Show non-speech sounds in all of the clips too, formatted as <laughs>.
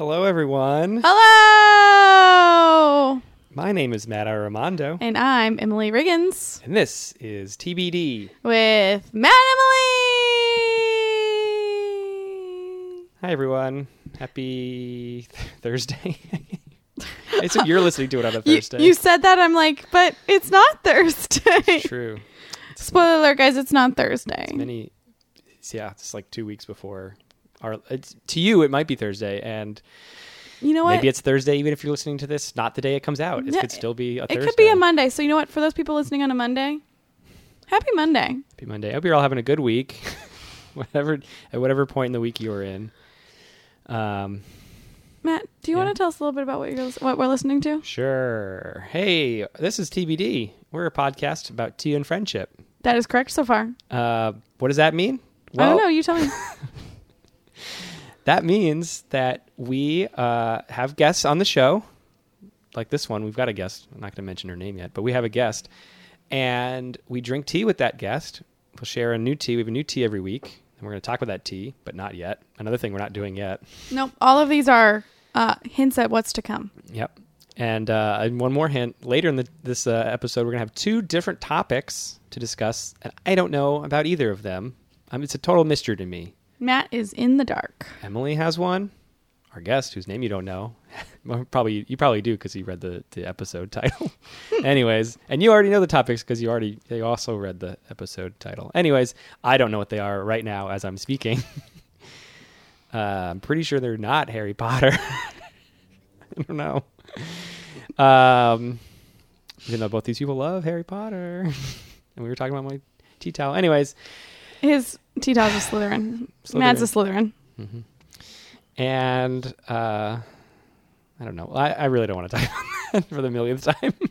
Hello, everyone. Hello! My name is Matt Armando, And I'm Emily Riggins and this is TBD. with Matt Emily! Hi, everyone. Happy th- <laughs> Thursday. <laughs> I assume you're listening to it on a <laughs> Thursday. you said that, I'm like, but it's not Thursday. True. Spoiler alert, guys, it's not Thursday. Many, it's- yeah, it's like two weeks before our. To you, it might be Thursday, and You know what? maybe it's Thursday even if you're listening to this. Not the day it comes out. It Yeah, could still be a Thursday. it could be a Monday. So, you know what? For those people listening on a Monday, happy Monday. Happy Monday. I hope you're all having a good week, <laughs> whatever at whatever point in the week you're in. Um, Matt, do you Yeah. want to tell us a little bit about what, you're, what we're listening to? sure. Hey, this is TBD. We're a podcast about tea and friendship. That is correct so far. Uh, what does that mean? I don't know. You tell me. <laughs> that means that we uh, have guests on the show, like this one. We've got a guest. I'm not going to mention her name yet, but we have a guest, and we drink tea with that guest. We'll share a new tea. We have a new tea every week, and we're going to talk about that tea, but not yet. Another thing we're not doing yet. nope. All of these are uh, hints at what's to come. Yep. And, uh, and one more hint later in the, this uh, episode, we're going to have two different topics to discuss. And I don't know about either of them. Um, it's a total mystery to me. Matt is in the dark. Emily has one. Our guest, whose name you don't know, <laughs> probably you probably do because you read the, the episode <laughs> title. <laughs> Anyways, and you already know the topics because you already they also read the episode title. Anyways, I don't know what they are right now as I'm speaking. uh, I'm pretty sure they're not Harry Potter. I don't know. Um, even though both these people love Harry Potter, and we were talking about my tea towel. Anyways, His tea towel's a Slytherin. Matt's a Slytherin. and uh, I don't know. I, I really don't want to talk <laughs> about that for the millionth time. <laughs>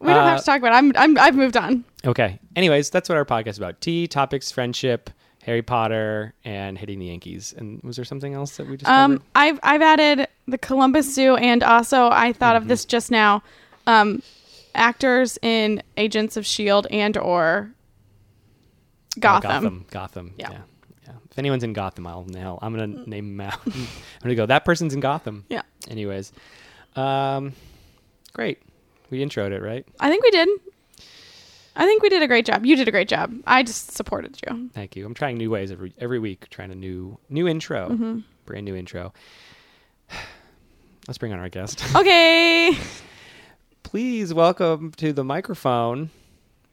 We don't Uh, have to talk about it. I'm, I'm, I've moved on. okay. Anyways, that's what our podcast is about: tea, topics, friendship, Harry Potter, and hitting the Yankees. And was there something else that we just Um, covered? I've, I've added the Columbus Zoo, and also I thought of this just now. Um, actors in Agents of Shield and or Oh, Gotham. Gotham. Gotham. Yeah. Yeah. yeah. If anyone's in Gotham, I'll nail. I'm gonna name them out. <laughs> I'm gonna go. That person's in Gotham. Yeah, Anyways, um, great. We introed it, right? I think we did. I think we did a great job. You did a great job. I just supported you. Thank you. I'm trying new ways every every week, trying a new new intro, Mm-hmm. brand new intro. <sighs> Let's bring on our guest. <laughs> Okay, Please welcome to the microphone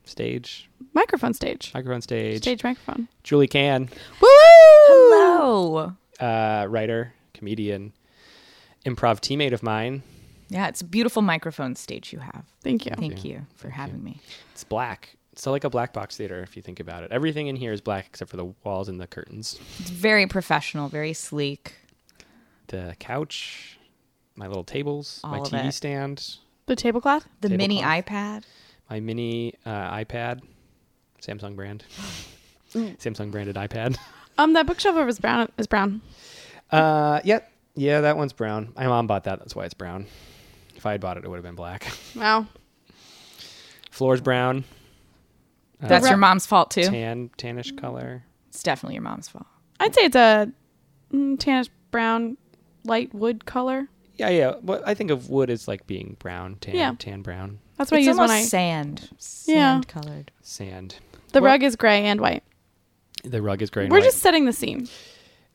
stage, microphone stage. microphone stage, Stage microphone. Julie Can, Woo! Hello. uh, writer, comedian, improv teammate of mine. Yeah, it's a beautiful microphone stage you have. Thank you. Thank you for having me. It's black. It's so like a black box theater if you think about it. Everything in here is black except for the walls and the curtains. It's very professional, very sleek. The couch, my little tables, my All of TV it. stand, The tablecloth. The mini iPad. My mini uh, iPad, Samsung brand, Samsung branded iPad. <laughs> Um, that bookshelf over is brown. Is brown. Uh, yep, yeah, that one's brown. My mom bought that. That's why it's brown. If I had bought it, it would have been black. Wow. Floor's brown. Uh, That's your mom's fault too. tan, tannish color. It's definitely your mom's fault. I'd say it's a mm, tannish brown, light wood color. Yeah, yeah. What I think of wood as like being brown, tan, Yeah. tan brown, That's what it's I use almost when I. sand. Yeah. Sand colored. sand. The Well- rug is gray and white. The rug is gray. And We're white. just setting the scene.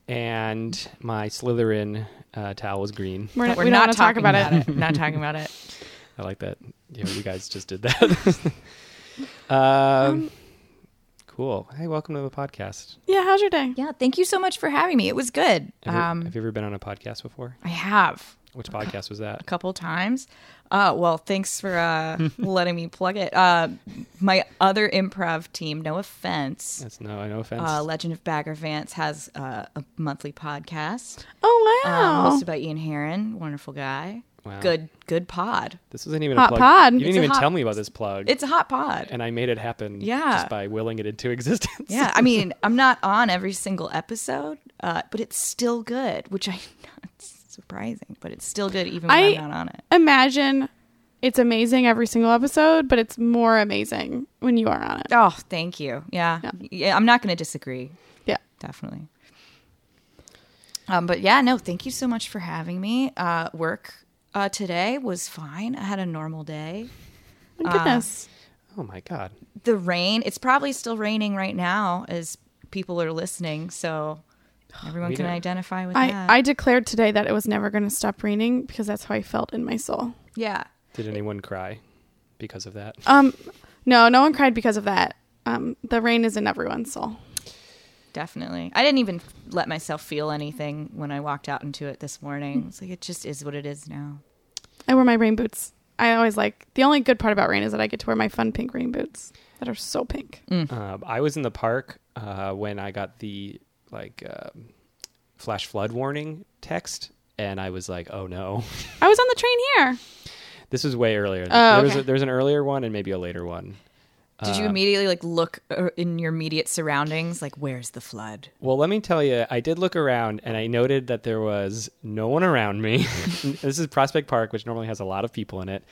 and my Slytherin uh, towel was green. We're, not, We're we don't not want to talk talking about, it. not talking about it. <laughs> I like that. Yeah, you guys just did that. <laughs> um, cool. Hey, welcome to the podcast. Yeah. How's your day? Yeah, thank you so much for having me. It was good. Have, you, Um, have you ever been on a podcast before? I have Which podcast was that? a couple times. Uh, well, thanks for uh, <laughs> letting me plug it. Uh, my other improv team, no offense, That's no, no offense. uh, Legend of Bagger Vance has uh, a monthly podcast Oh um, wow. hosted by Ian Heron, wonderful guy. Wow. Good, good pod. This isn't even Hot a plug. pod. You didn't a even hot- tell me about this plug. It's a hot pod. and I made it happen Yeah. just by willing it into <laughs> existence. yeah, I mean, I'm not on every single episode, uh, but it's still good, which I it's surprising, but it's still good even when I, I- am not on it. Imagine it's amazing every single episode, but it's more amazing when you are on it. Oh, thank you. Yeah, Yeah. yeah, I'm not going to disagree. Yeah. Definitely. Um, but yeah, no, thank you so much for having me. Uh, work uh, today was fine. I had a normal day. My goodness. Oh my god. The rain, it's probably still raining right now as people are listening. So everyone We can don't- identify with I, that. I declared today that it was never going to stop raining because that's how I felt in my soul. yeah. Did anyone cry because of that? Um, no, no one cried because of that. Um, the rain is in everyone's soul. Definitely. I didn't even let myself feel anything when I walked out into it this morning. It's like it just is what it is now. I wear my rain boots. I always like the only good part about rain is that I get to wear my fun pink rain boots that are so pink. Uh, I was in the park uh, when I got the like um, flash flood warning text, and I was like, "Oh no!" <laughs> I was on the train here. this was way earlier. Oh, there was okay. a, there's an earlier one and maybe a later one. Did you Uh, immediately like look uh, in your immediate surroundings like where's the flood? Well, let me tell you, I did look around and I noted that there was no one around me. <laughs> this is Prospect Park, which normally has a lot of people in it.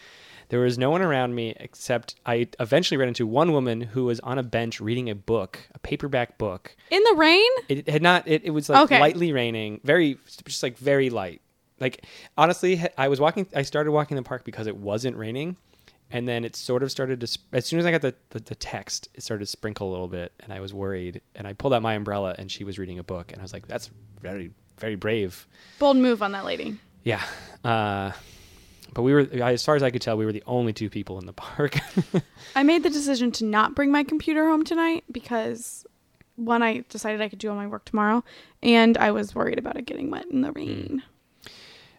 There was no one around me except I eventually ran into one woman who was on a bench reading a book, a paperback book. In the rain? It had not. It, it was like Okay. lightly raining, very just like very light. Like honestly, I was walking. I started walking in the park because it wasn't raining, and then it sort of started to. As soon as I got the, the the text, it started to sprinkle a little bit, and I was worried. And I pulled out my umbrella, and she was reading a book, and I was like, "That's very very brave." Bold move on that lady. Yeah. Uh, but we were, as far as I could tell, we were the only two people in the park. <laughs> I made the decision to not bring my computer home tonight because one, I decided I could do all my work tomorrow, and I was worried about it getting wet in the rain.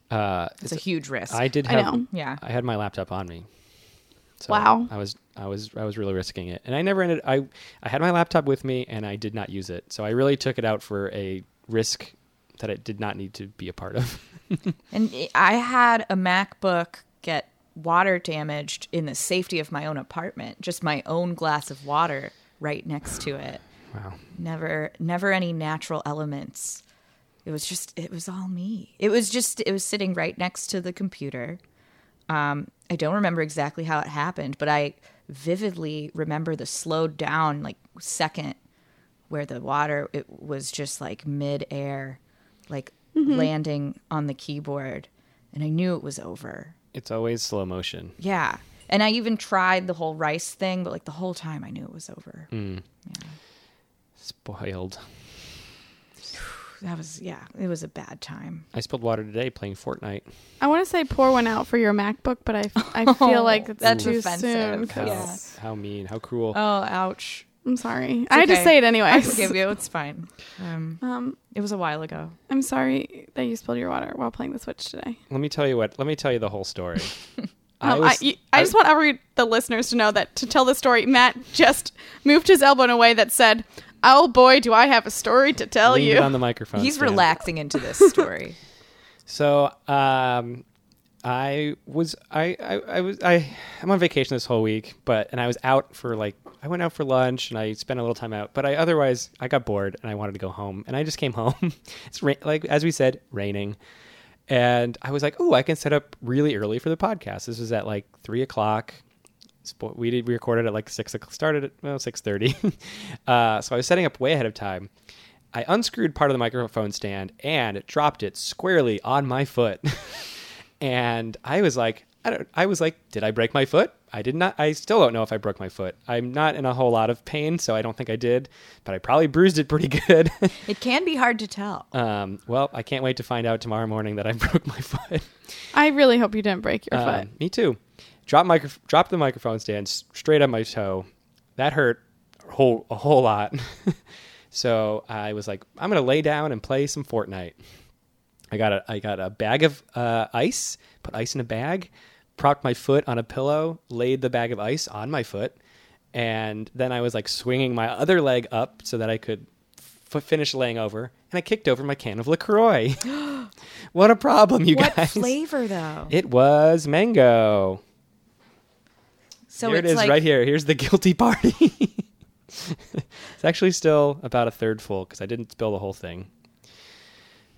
uh, It's a huge risk. I did I know. yeah. I had my laptop on me. So Wow. I was I was I was really risking it. And I never ended I I had my laptop with me and I did not use it. So I really took it out for a risk that it did not need to be a part of. <laughs> <laughs> And I had a MacBook get water damaged in the safety of my own apartment, just my own glass of water right next to it. wow. Never never any natural elements. It was just it was all me. It was just it was sitting right next to the computer. Um I don't remember exactly how it happened, but I vividly remember the slowed down like second where the water it was just like mid-air like Mm-hmm. landing on the keyboard and I knew it was over. It's always slow motion. Yeah. And I even tried the whole rice thing, but like the whole time I knew it was over. Mm. Spoiled. <sighs> That was yeah, it was a bad time. I spilled water today playing Fortnite. I want to say pour one out for your MacBook, but I, I <laughs> feel like it's That's too offensive. soon. 'cause- Yeah. How mean, how cruel. Oh, ouch. I'm sorry. I had to say it anyway. I forgive you. It's fine. Um, Um, it was a while ago. I'm sorry that you spilled your water while playing the Switch today. let me tell you what let me tell you the whole story. Um, <laughs> I, was- you- I just want every the listeners to know that to tell the story, Matt just moved his elbow in a way that said, "Oh boy, do I have a story to tell you." it on the microphone. He's stand. relaxing into this story. <laughs> So, um, I was I, I I was I I'm on vacation this whole week, but and I was out for like I went out for lunch and I spent a little time out, but I otherwise I got bored and I wanted to go home and I just came <laughs> home. it's ra- like as we said, raining, and I was like, oh, I can set up really early for the podcast. This was at like three o'clock. We did we recorded at like six o'clock. Started at well six thirty. <laughs> uh, so I was setting up way ahead of time. I unscrewed part of the microphone stand and dropped it squarely on my foot. <laughs> and I was like, I don't I was like, did I break my foot? I did not I still don't know if I broke my foot. I'm not in a whole lot of pain, so I don't think I did, but I probably bruised it pretty <laughs> good. it can be hard to tell. um, well, I can't wait to find out tomorrow morning that I <laughs> broke my foot. I really hope you didn't break your Um, foot. me too. Drop micro drop the microphone stand straight on my toe. That hurt a whole a whole lot. <laughs> so I was like, I'm gonna lay down and play some Fortnite. I got a I got a bag of uh, ice, put ice in a bag, propped my foot on a pillow, laid the bag of ice on my foot, and then I was like swinging my other leg up so that I could f- finish laying over, and I kicked over my can of LaCroix. <gasps> what a problem, you what guys! What flavor though? It was mango. so here it it's like right here. Here's the guilty party. <laughs> it's actually still about a third full because I didn't spill the whole thing.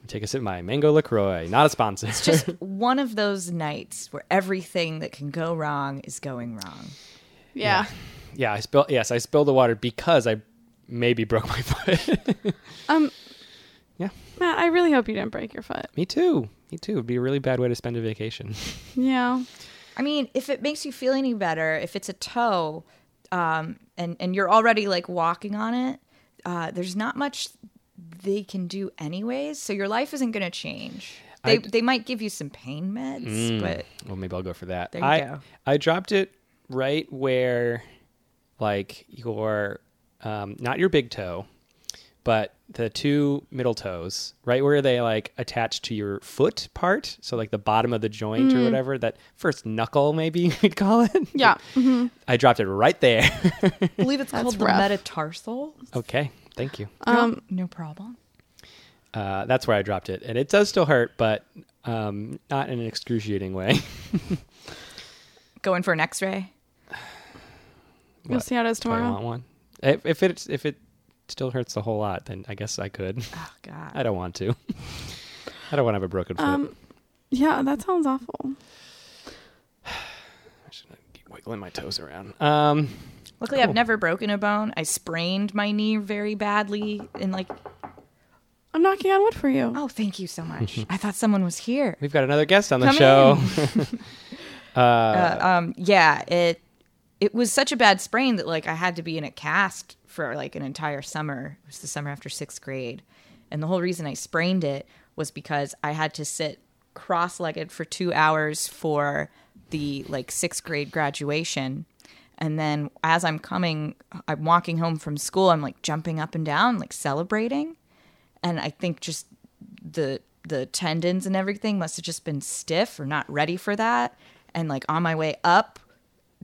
Take a sip of my mango LaCroix. Not a sponsor. it's just <laughs> one of those nights where everything that can go wrong is going wrong. yeah. yeah, I spilled. Yes, I spilled the water because I maybe broke my <laughs> foot. Um, Yeah. Matt, I really hope you didn't break your foot. Me too. Me too. It'd be a really bad way to spend a vacation. <laughs> Yeah. I mean, if it makes you feel any better, if it's a toe, um, and and you're already like walking on it, uh, there's not much they can do anyways. So your life isn't going to change. They I'd- they might give you some pain meds, Mm. but Well, maybe I'll go for that. There you I, go. I dropped it right where, like, your, um, not your big toe, but the two middle toes, right where they, like, attach to your foot part. So, like, the bottom of the joint or whatever, that first knuckle, maybe <laughs> you'd call it. Yeah. hmm I dropped it right there. I believe it's That's called the metatarsal. okay. Thank you. Um, no problem. Uh, that's where I dropped it. And it does still hurt, but um, not in an excruciating way. <laughs> Going for an X-ray. <sighs> You'll see how it is tomorrow. Do I tomorrow. want one? If, if it if it still hurts a whole lot, then I guess I could. Oh God. <laughs> I don't want to. <laughs> I don't want to have a broken foot. Um, yeah, that sounds awful. <sighs> I should keep wiggling my toes around. Um, Luckily, Cool. I've never broken a bone. I sprained my knee very badly, and like, I'm knocking on wood for you. oh, thank you so much. I thought someone was here. we've got another guest on the Come show. uh, <laughs> <laughs> uh, um, yeah, it it was such a bad sprain that like I had to be in a cast for like an entire summer. It was the summer after sixth grade, and the whole reason I sprained it was because I had to sit cross-legged for two hours for the like sixth grade graduation. And then as I'm coming, I'm walking home from school. I'm like jumping up and down, like celebrating. And I think just the the tendons and everything must have just been stiff or not ready for that. And like on my way up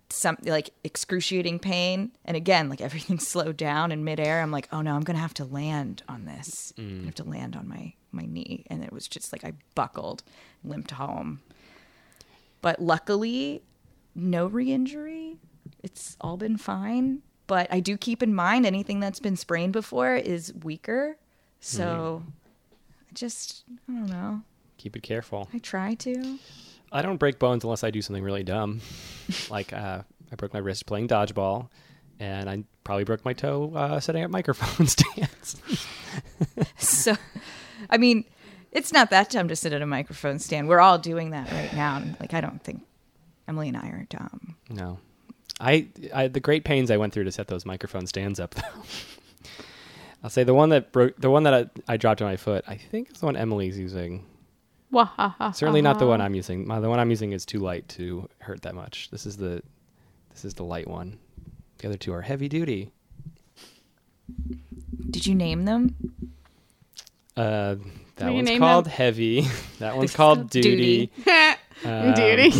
some like excruciating pain. And again like everything <laughs> slowed down in midair. I'm like oh no i'm gonna have to land on this. Mm. I have to land on my my knee. And it was just like i buckled limped home. But luckily no re-injury it's all been fine but i do keep in mind anything that's been sprained before is weaker. So I just i don't know. Keep it careful. i try to. I don't break bones unless I do something really dumb, <laughs> like uh, I broke my wrist playing dodgeball, and I probably broke my toe uh, setting up <laughs> microphone stands. so i mean it's not that dumb to sit at a microphone stand. We're all doing that right now and like i don't think emily and i are dumb. No, I, I the great pains I went through to set those microphone stands up. <laughs> Though, I'll say the one that broke, the one that I, I dropped on my foot. I think is the one Emily's using. Wahaha. Certainly not the one I'm using. My, the one I'm using is too light to hurt that much. This is the, this is the light one. The other two are heavy duty. did you name them Uh, that Will you one's name called them? heavy. <laughs> That one's is called called duty. <laughs> Um, Duty.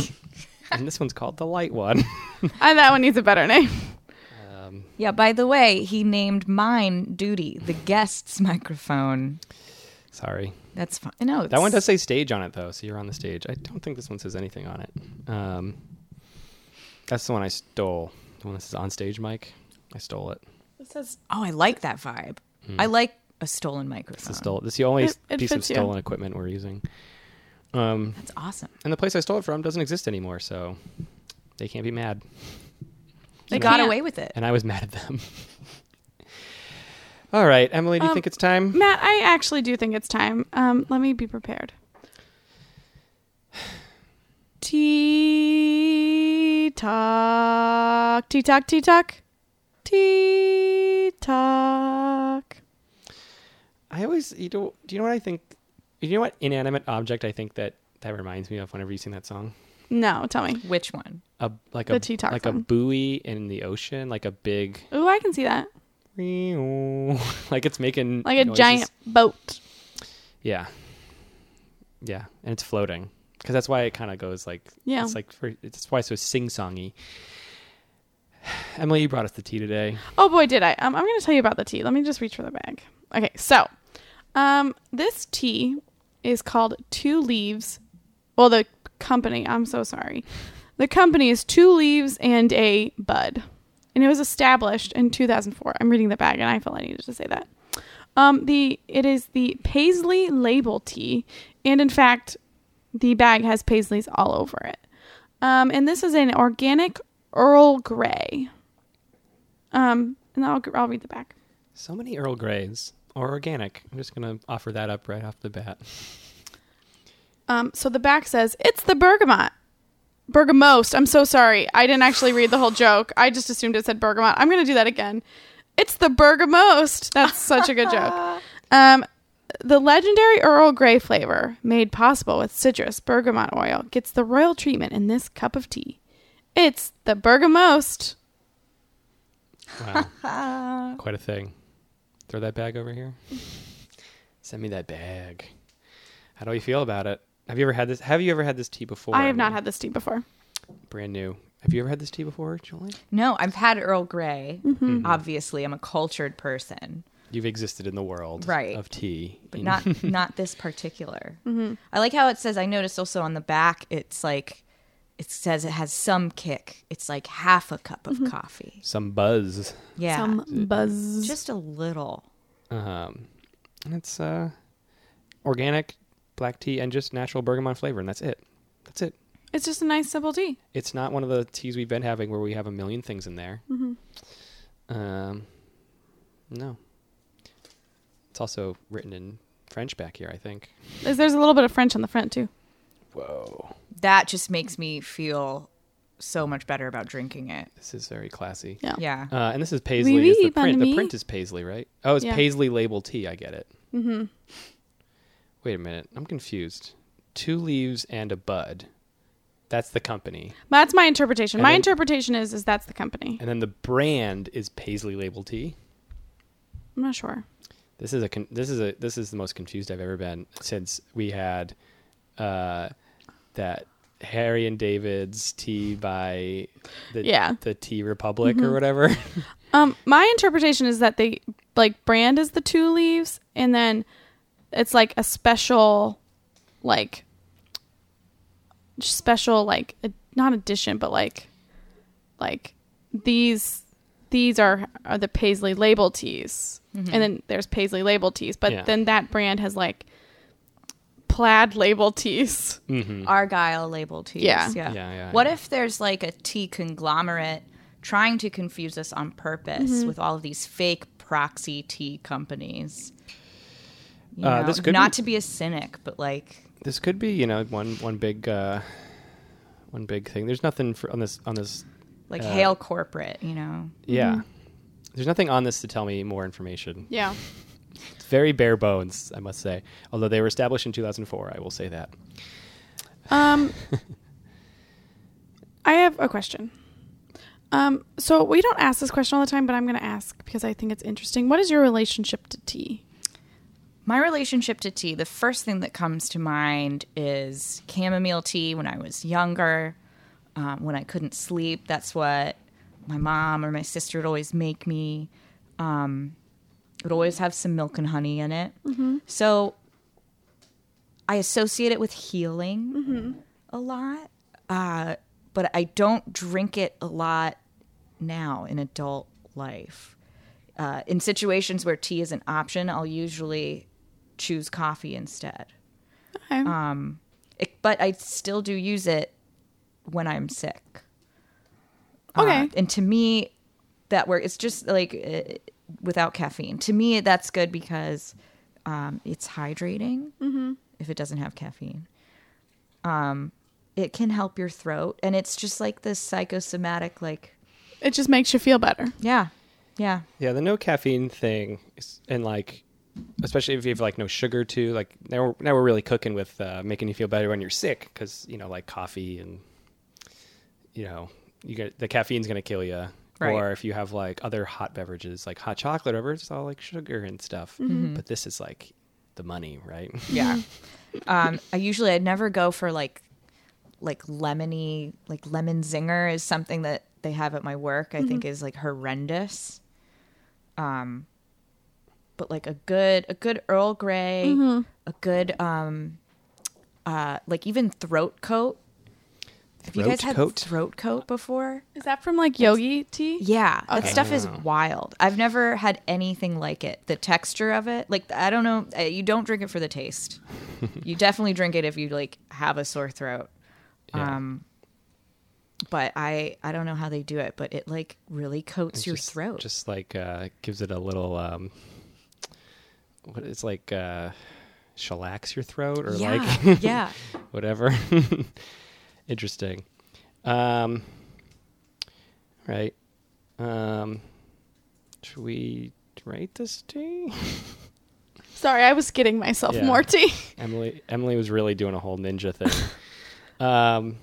And this one's called the light one. <laughs> I, that one needs a better name. Um, yeah by the way he named mine duty the guest's microphone sorry. that's fine no That one does say stage on it though, so you're on the stage. I don't think this one says anything on it. Um, that's the one I stole. The one that says on stage mic. I stole it. It says oh i like that vibe i like a stolen It's microphone the stole. This is the only It- it piece of fits you. stolen equipment we're using. Um, that's awesome and the place I stole it from doesn't exist anymore, so they can't be mad. they You got away with it And I was mad at them. <laughs> All right, Emily, do you Um, think it's time? Matt, I actually do think it's time. Um, let me be prepared. <sighs> Tea talk, tea talk, tea talk, tea talk. I always, you know, do you know what I think? You know what inanimate object I think that that reminds me of whenever you sing that song? No, tell me. which one A like The a tea talk like song. a buoy in the ocean, like a big, Ooh, I can see that. <laughs> like it's making Like a noises. giant boat. Yeah, yeah, and it's floating because that's why it kind of goes like Yeah. It's like for, it's why it's so sing songy. <sighs> Emily, you brought us the tea today. Oh boy, did I! Um, I'm going to tell you about the tea. Let me just reach for the bag. Okay, so, um, this tea is called Two Leaves. Well, the company. I'm so sorry. The company is Two Leaves and a Bud, and it was established in 2004. I'm reading the bag, and I felt I needed to say that. Um, the it is the Paisley label tea, and in fact, the bag has Paisleys all over it. Um, and this is an organic Earl Grey. Um, and I'll, I'll read the back. So many Earl Greys. Or organic. I'm just gonna offer that up right off the bat. Um, so the back says it's the bergamot. Bergamost. I'm so sorry. I didn't actually read the whole joke. I just assumed it said bergamot. I'm going to do that again. It's the bergamost. That's such a good joke. <laughs> Um, the legendary Earl Grey flavor, made possible with citrus bergamot oil, gets the royal treatment in this cup of tea. It's the bergamost. Wow, <laughs> quite a thing. Throw that bag over here. Send me that bag. How do you feel about it? Have you ever had this? Have you ever had this tea before? I have not mean, had this tea before. brand new. Have you ever had this tea before, Julie? No, I've had Earl Grey. Mm-hmm. Obviously, I'm a cultured person, You've existed in the world Right. of tea, but In- not <laughs> not this particular. Mm-hmm. I like how it says. I noticed also on the back, it's like it says it has some kick. It's like half a cup of coffee. some buzz. Yeah, Some buzz. just a little. Um, and it's uh, organic black tea and just natural bergamot flavor, and that's it. That's it. it's just a nice simple tea. It's not one of the teas we've been having where we have a million things in there. Mm-hmm. Um, no. It's also written in French back here, I think. There's, there's a little bit of French on the front too. Whoa, That just makes me feel so much better about drinking it. this is very classy. Yeah. Yeah. Uh, and this is Paisley. Oui, is the print. The print is Paisley, right? Oh, it's Yeah. Paisley label tea. I get it. Mm-hmm. Wait a minute. I'm confused. Two leaves and a bud. That's the company. That's my interpretation. And my then- interpretation is is that's the company. And then the brand is Paisley label tea. I'm not sure. This is a con- this is a this is the most confused I've ever been since we had uh, that Harry and David's tea by the Yeah. the Tea Republic or whatever. <laughs> Um, my interpretation is that they like brand is the two leaves, and then it's like a special, like special like a, not edition, but like like these these are are the Paisley label teas, and then there's Paisley label teas, but Yeah. then that brand has like plaid label teas. hmm Argyle label teas. Yeah. yeah. Yeah, yeah, What yeah. if there's like a tea conglomerate trying to confuse us on purpose Mm-hmm. with all of these fake proxy tea companies? You Uh, know, this could not be- to be a cynic, but like This could be you know one one big uh, one big thing. There's nothing for, on this on this. like Uh, hail corporate, you know. Yeah. There's nothing on this to tell me more information. Yeah. It's very bare bones, I must say. Although they were established in 2004, I will say that. Um, I have a question. Um, so we don't ask this question all the time, but I'm going to ask because I think it's interesting. What is your relationship to tea? My relationship to tea, the first thing that comes to mind is chamomile tea when I was younger. Um, when I couldn't sleep, that's what my mom or my sister would always make me. Um, it would always have some milk and honey in it. So I associate it with healing a lot, uh, but I don't drink it a lot now in adult life. Uh, in situations where tea is an option, I'll usually choose coffee instead. Okay. Um, it, but I still do use it when I'm sick. Uh, Okay. and to me, that work. It's just like uh, without caffeine. To me, that's good because um, it's hydrating. If it doesn't have caffeine, um, it can help your throat, and it's just like this psychosomatic, like it just makes you feel better. yeah, yeah, Yeah, the no caffeine thing, is, and like, especially if you have like no sugar too. Like now, we're, now we're really cooking with uh, making you feel better when you're sick, because you know, like coffee and you know, you get the caffeine's gonna kill you. Right. Or if you have like other hot beverages, like hot chocolate, or whatever, it's all like sugar and stuff. But this is like the money, right? <laughs> yeah. um, I usually I'd never go for like like lemony like lemon zinger is something that they have at my work. I think is like horrendous. Um, but like a good a good Earl Grey, a good um, uh, like even throat coat. Have you guys had coat? throat coat before? Is that from like yogi tea? Yeah, that stuff is wild. I've never had anything like it. The texture of it, like I don't know, uh, you don't drink it for the taste. <laughs> you definitely drink it if you like have a sore throat. Yeah. Um, but I I don't know how they do it, but it like really coats It's your just, throat. Just like uh, gives it a little um, what it's like uh, shellacs your throat or yeah, like yeah. <laughs> whatever. <laughs> Interesting. Um, right. Um, should we rate this tea? <laughs> Sorry, I was getting myself Yeah. more tea. <laughs> Emily Emily was really doing a whole ninja thing. <laughs> um,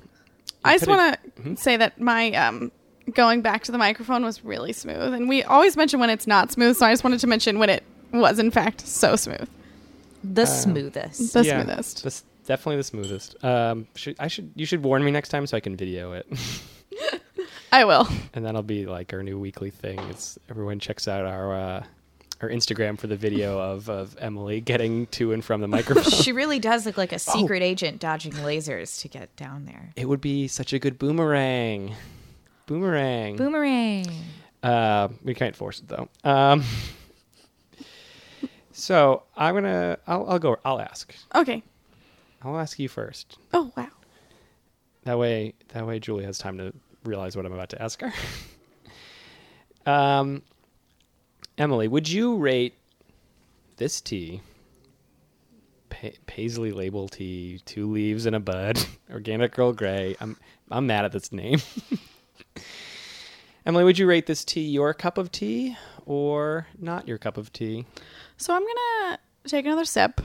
I just could've- want to say that my um, going back to the microphone was really smooth, and we always mention when it's not smooth. So I just wanted to mention when it was in fact so smooth, The smoothest. the yeah, smoothest. This definitely the smoothest. Um, should I should you should warn me next time so I can video it, <laughs> I will. and that'll be like our new weekly thing. It's everyone checks out our uh, our Instagram for the video <laughs> of of Emily getting to and from the microphone. She really does look like a secret agent dodging lasers to get down there. it would be such a good boomerang. Boomerang. Boomerang. Uh, we can't force it though. Um, <laughs> so I'm gonna. I'll, I'll go. I'll ask. Okay. I'll ask you first. Oh wow. That way, that way, Julie has time to realize what I'm about to ask her. <laughs> um, Emily, would you rate this tea, pa- Paisley label tea, two leaves and a bud, <laughs> organic Earl Grey? I'm I'm mad at this name. <laughs> Emily, would you rate this tea your cup of tea or not your cup of tea? So I'm gonna take another sip.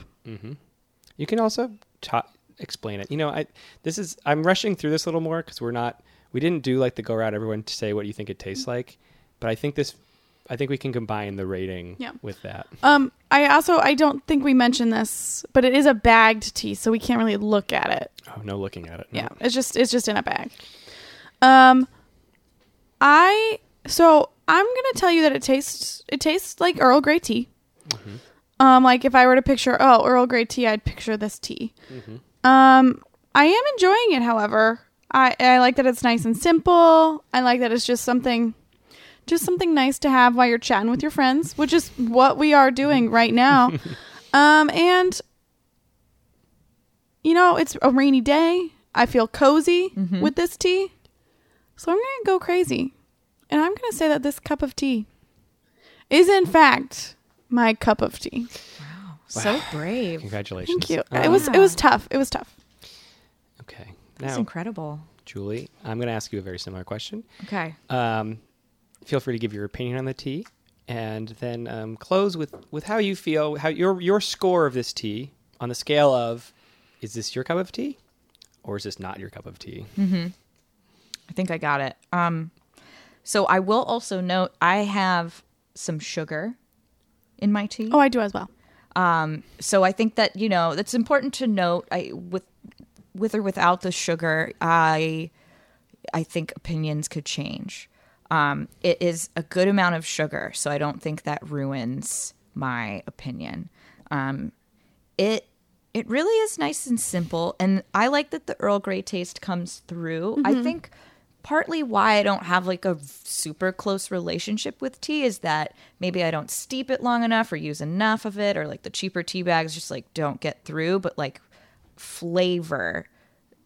You can also ta- explain it. You know, I this is I'm rushing through this a little more because we're not we didn't do like the go around everyone to say what you think it tastes like, but I think this I think we can combine the rating Yeah. with that. Um, I also I don't think we mentioned this, but it is a bagged tea, so we can't really look at it. Oh, no looking at it. No. Yeah, it's just it's just in a bag. Um, I so I'm gonna tell you that it tastes it tastes like Earl Grey tea. Um, like if I were to picture oh Earl Grey tea, I'd picture this tea. Um, I am enjoying it. However, I I like that it's nice and simple. I like that it's just something. Just something nice to have while you're chatting with your friends, which is what we are doing right now. <laughs> um, and you know, it's a rainy day. I feel cozy with this tea. So I'm going to go crazy. And I'm going to say that this cup of tea is, in fact, my cup of tea. Wow, so brave. Congratulations. Thank you. Um, it was it was tough. It was tough. okay. That's Now, incredible. Julie, I'm going to ask you a very similar question. Okay. Um, feel free to give your opinion on the tea, and then um, close with with how you feel, how your your score of this tea on the scale of is this your cup of tea, or is this not your cup of tea? I think I got it. Um, so I will also note I have some sugar in my tea. Oh, I do as well. Um, so I think that you know that's important to note. I with with or without the sugar, I I think opinions could change. Um, it is a good amount of sugar, so I don't think that ruins my opinion. Um, it it really is nice and simple, and I like that the Earl Grey taste comes through. I think partly why I don't have like a super close relationship with tea is that maybe I don't steep it long enough or use enough of it, or like the cheaper tea bags just like don't get through, but like flavor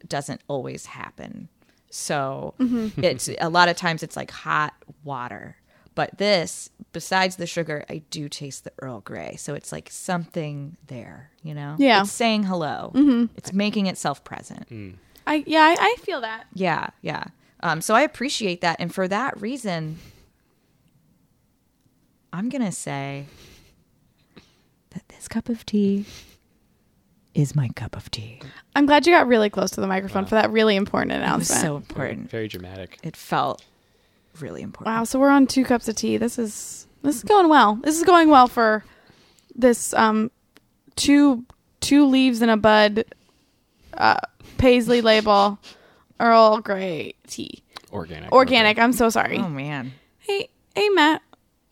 doesn't always happen. So mm-hmm. it's a lot of times it's like hot water. But this, besides the sugar, I do taste the Earl Grey. So it's like something there, you know? Yeah. It's saying hello. Mm-hmm. It's making itself present. Mm. I yeah, I, I feel that. Yeah, yeah. Um, so I appreciate that, and for that reason, I'm gonna say that this cup of tea is my cup of tea. I'm glad you got really close to the microphone for that really important It was announcement. so Very, important. very dramatic. It felt really important. wow, so we're on two cups of tea. This is this is going well. This is going well for this um two two leaves in a bud uh Paisley label Earl Grey tea. Organic. Organic. I'm so sorry. Oh man, Hey, hey, Matt.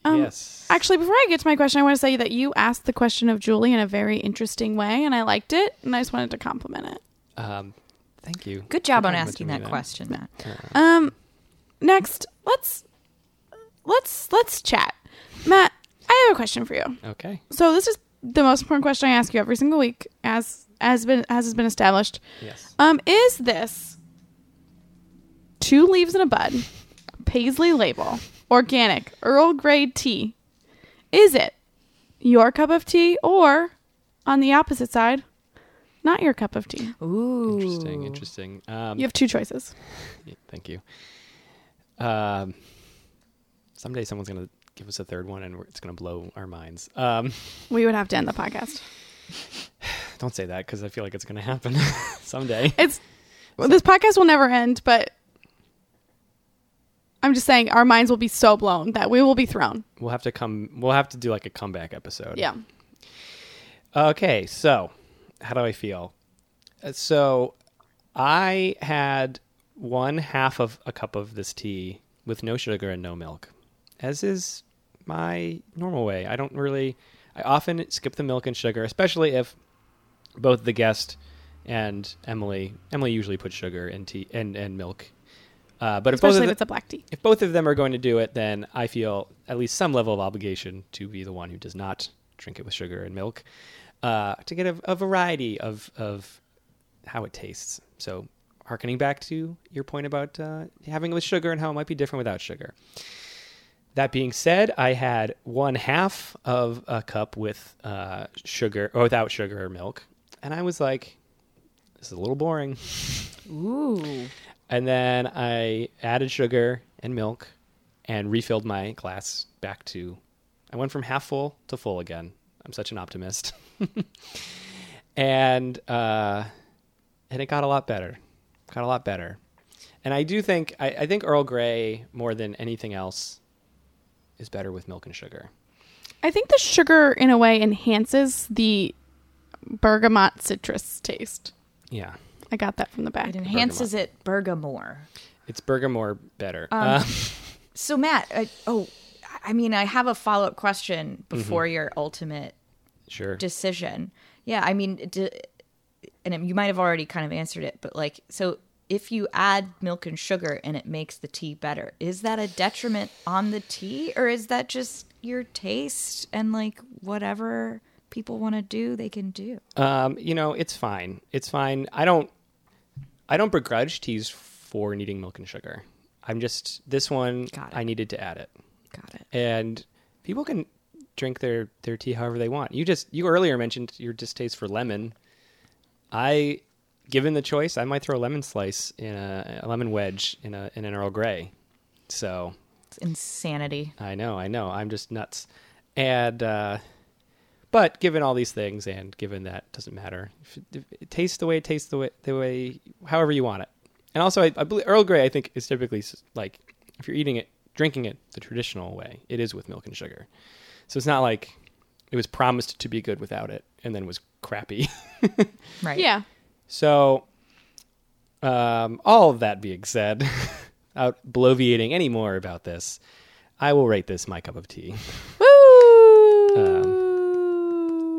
Um, yes. Actually, before I get to my question, I want to say that you asked the question of Julie in a very interesting way, and I liked it, and I just wanted to compliment it. Um, thank you. good job on asking me that question, Matt. Um, next, let's let's let's chat. Matt, I have a question for you. Okay. So this is the most important question I ask you every single week, as as been as has been established. Yes. Um, is this two leaves in a bud, Paisley label, organic, Earl Grey tea? Is it your cup of tea, or on the opposite side, not your cup of tea. Ooh. Interesting, interesting. Um, You have two choices. yeah, thank you. Um, someday someone's gonna give us a third one, and it's gonna blow our minds. Um, We would have to end the podcast. <sighs> don't say that because I feel like it's gonna happen <laughs> someday. It's well, this podcast will never end, but I'm just saying our minds will be so blown that we will be thrown. We'll have to come. We'll have to do like a comeback episode. Yeah. Okay, so how do I feel? Uh, So I had one half of a cup of this tea with no sugar and no milk, as is my normal way. I don't really. I often skip the milk and sugar, especially if both the guest and Emily. Emily usually puts sugar and tea and and milk. Uh, but if both, of if it's a black tea. if both of them are going to do it, then I feel at least some level of obligation to be the one who does not drink it with sugar and milk, uh, to get a, a variety of of how it tastes. So, harkening back to your point about uh, having it with sugar and how it might be different without sugar. That being said, I had one half of a cup with uh, sugar or without sugar or milk, and I was like, "This is a little boring." Ooh. And then I added sugar and milk and refilled my glass back to. I went from half full to full again. I'm such an optimist. <laughs> and uh, and it got a lot better. Got a lot better. And I do think I, I think Earl Grey more than anything else is better with milk and sugar. I think the sugar, in a way, enhances the bergamot citrus taste. Yeah, I got that from the back. It enhances it bergamore. it's Bergamore better. Um, Uh, So Matt, I, oh, I mean, I have a follow up question before your ultimate sure. decision. Yeah, I mean, d- and you might have already kind of answered it, but like, so if you add milk and sugar and it makes the tea better, is that a detriment on the tea, or is that just your taste and like whatever people want to do, they can do? Um, you know, it's fine. It's fine. I don't I don't begrudge teas for needing milk and sugar. I'm just this one. I needed to add it. Got it. And people can drink their their tea however they want. You just you earlier mentioned your distaste for lemon. I given the choice, I might throw a lemon slice in a, a lemon wedge in a in an Earl Grey. So, It's insanity. I know, I know. I'm just nuts. And uh, but given all these things, and given that doesn't matter, if it, if it tastes the way it tastes the way the way however you want it. And also, I, I believe Earl Grey. I think is typically like if you're eating it, drinking it the traditional way, it is with milk and sugar. So it's not like it was promised to be good without it, and then was crappy. <laughs> Right. Yeah. So, um, all of that being said, <laughs> without bloviating any more about this, I will rate this my cup of tea Woo! <laughs>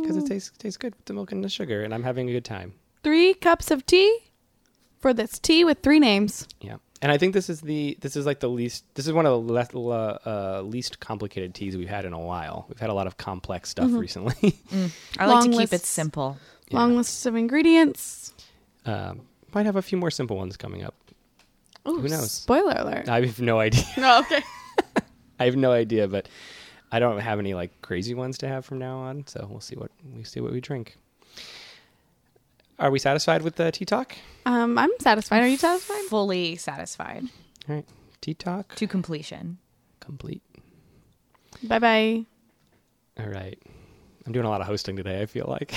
because it tastes tastes good with the milk and the sugar, and I'm having a good time. three cups of tea for this tea with three names. Yeah, and I think this is the this is like the least this is one of the less, uh, least complicated teas we've had in a while. We've had a lot of complex stuff recently. <laughs> I like to Long keep it lists. simple. Yeah. Long lists of ingredients. um, might have a few more simple ones coming up. Ooh, Who knows? Spoiler alert. I have no idea. no, okay. <laughs> I have no idea, but I don't have any like crazy ones to have from now on. So we'll see what we see what we drink. Are we satisfied with the tea talk? Um, I'm satisfied. Are you satisfied? Fully satisfied All right, tea talk to completion. complete. Bye bye. All right, I'm doing a lot of hosting today. I feel like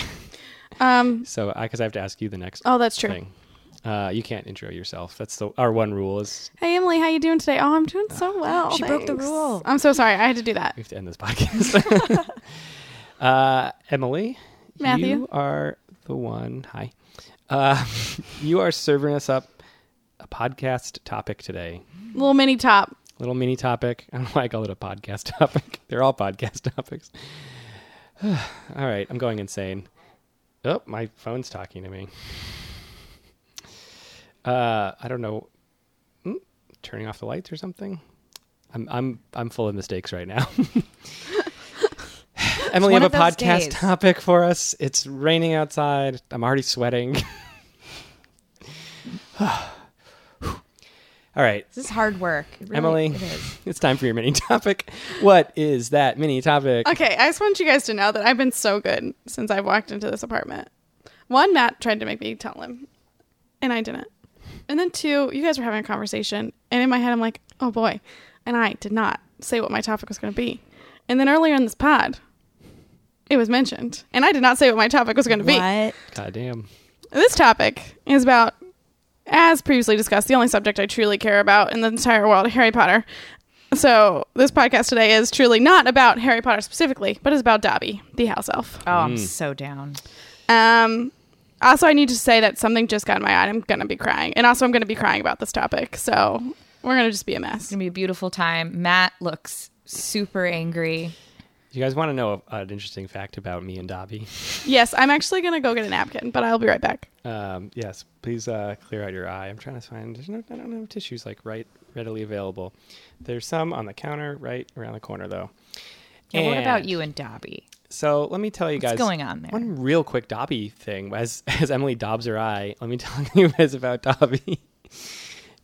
Um. <laughs> so I because I have to ask you the next Oh, that's true. thing. Uh, you can't intro yourself. That's the our one rule is Hey Emily, how you doing today? Oh, I'm doing so well. She broke the thanks. rule. I'm so sorry. I had to do that. we have to end this podcast. <laughs> uh, Emily, Matthew. you are the one. Hi, uh, <laughs> you are serving us up a podcast topic today. Little mini top. Little mini topic. <laughs> I don't know why I call it a podcast topic. They're all podcast topics. <sighs> all right, I'm going insane. Oh, my phone's talking to me. Uh, I don't know. Hmm, turning off the lights or something. I'm I'm I'm full of mistakes right now. <laughs> Emily, you have a podcast days. topic for us. It's raining outside. I'm already sweating. <laughs> All right, This is hard work. It really- Emily, it is. <laughs> it's time for your mini topic. What is that mini topic? Okay, I just want you guys to know that I've been so good since I've walked into this apartment. One, Matt tried to make me tell him, and I didn't. And then two, you guys were having a conversation, and in my head, I'm like, oh boy. And I did not say what my topic was going to be. And then earlier in this pod, it was mentioned, and I did not say what my topic was going to be. What? God damn. This topic is about, as previously discussed, the only subject I truly care about in the entire world, Harry Potter. So this podcast today is truly not about Harry Potter specifically, but is about Dobby, the house elf. Oh, I'm Mm. so down. Um, also, I need to say that something just got in my eye. I'm gonna be crying, and also I'm gonna be crying about this topic. So we're gonna just be a mess. It's gonna be a beautiful time. Matt looks super angry. You guys want to know an interesting fact about me and Dobby? Yes, I'm actually gonna go get a napkin, but I'll be right back. Um, yes, please uh, clear out your eye. I'm trying to find. There's no, I don't have tissues like right readily available. There's some on the counter right around the corner though. And what about you and Dobby? So let me tell you What's guys going on there? One real quick Dobby thing. As <laughs> as Emily dobs her eye, let me tell <laughs> you guys about Dobby.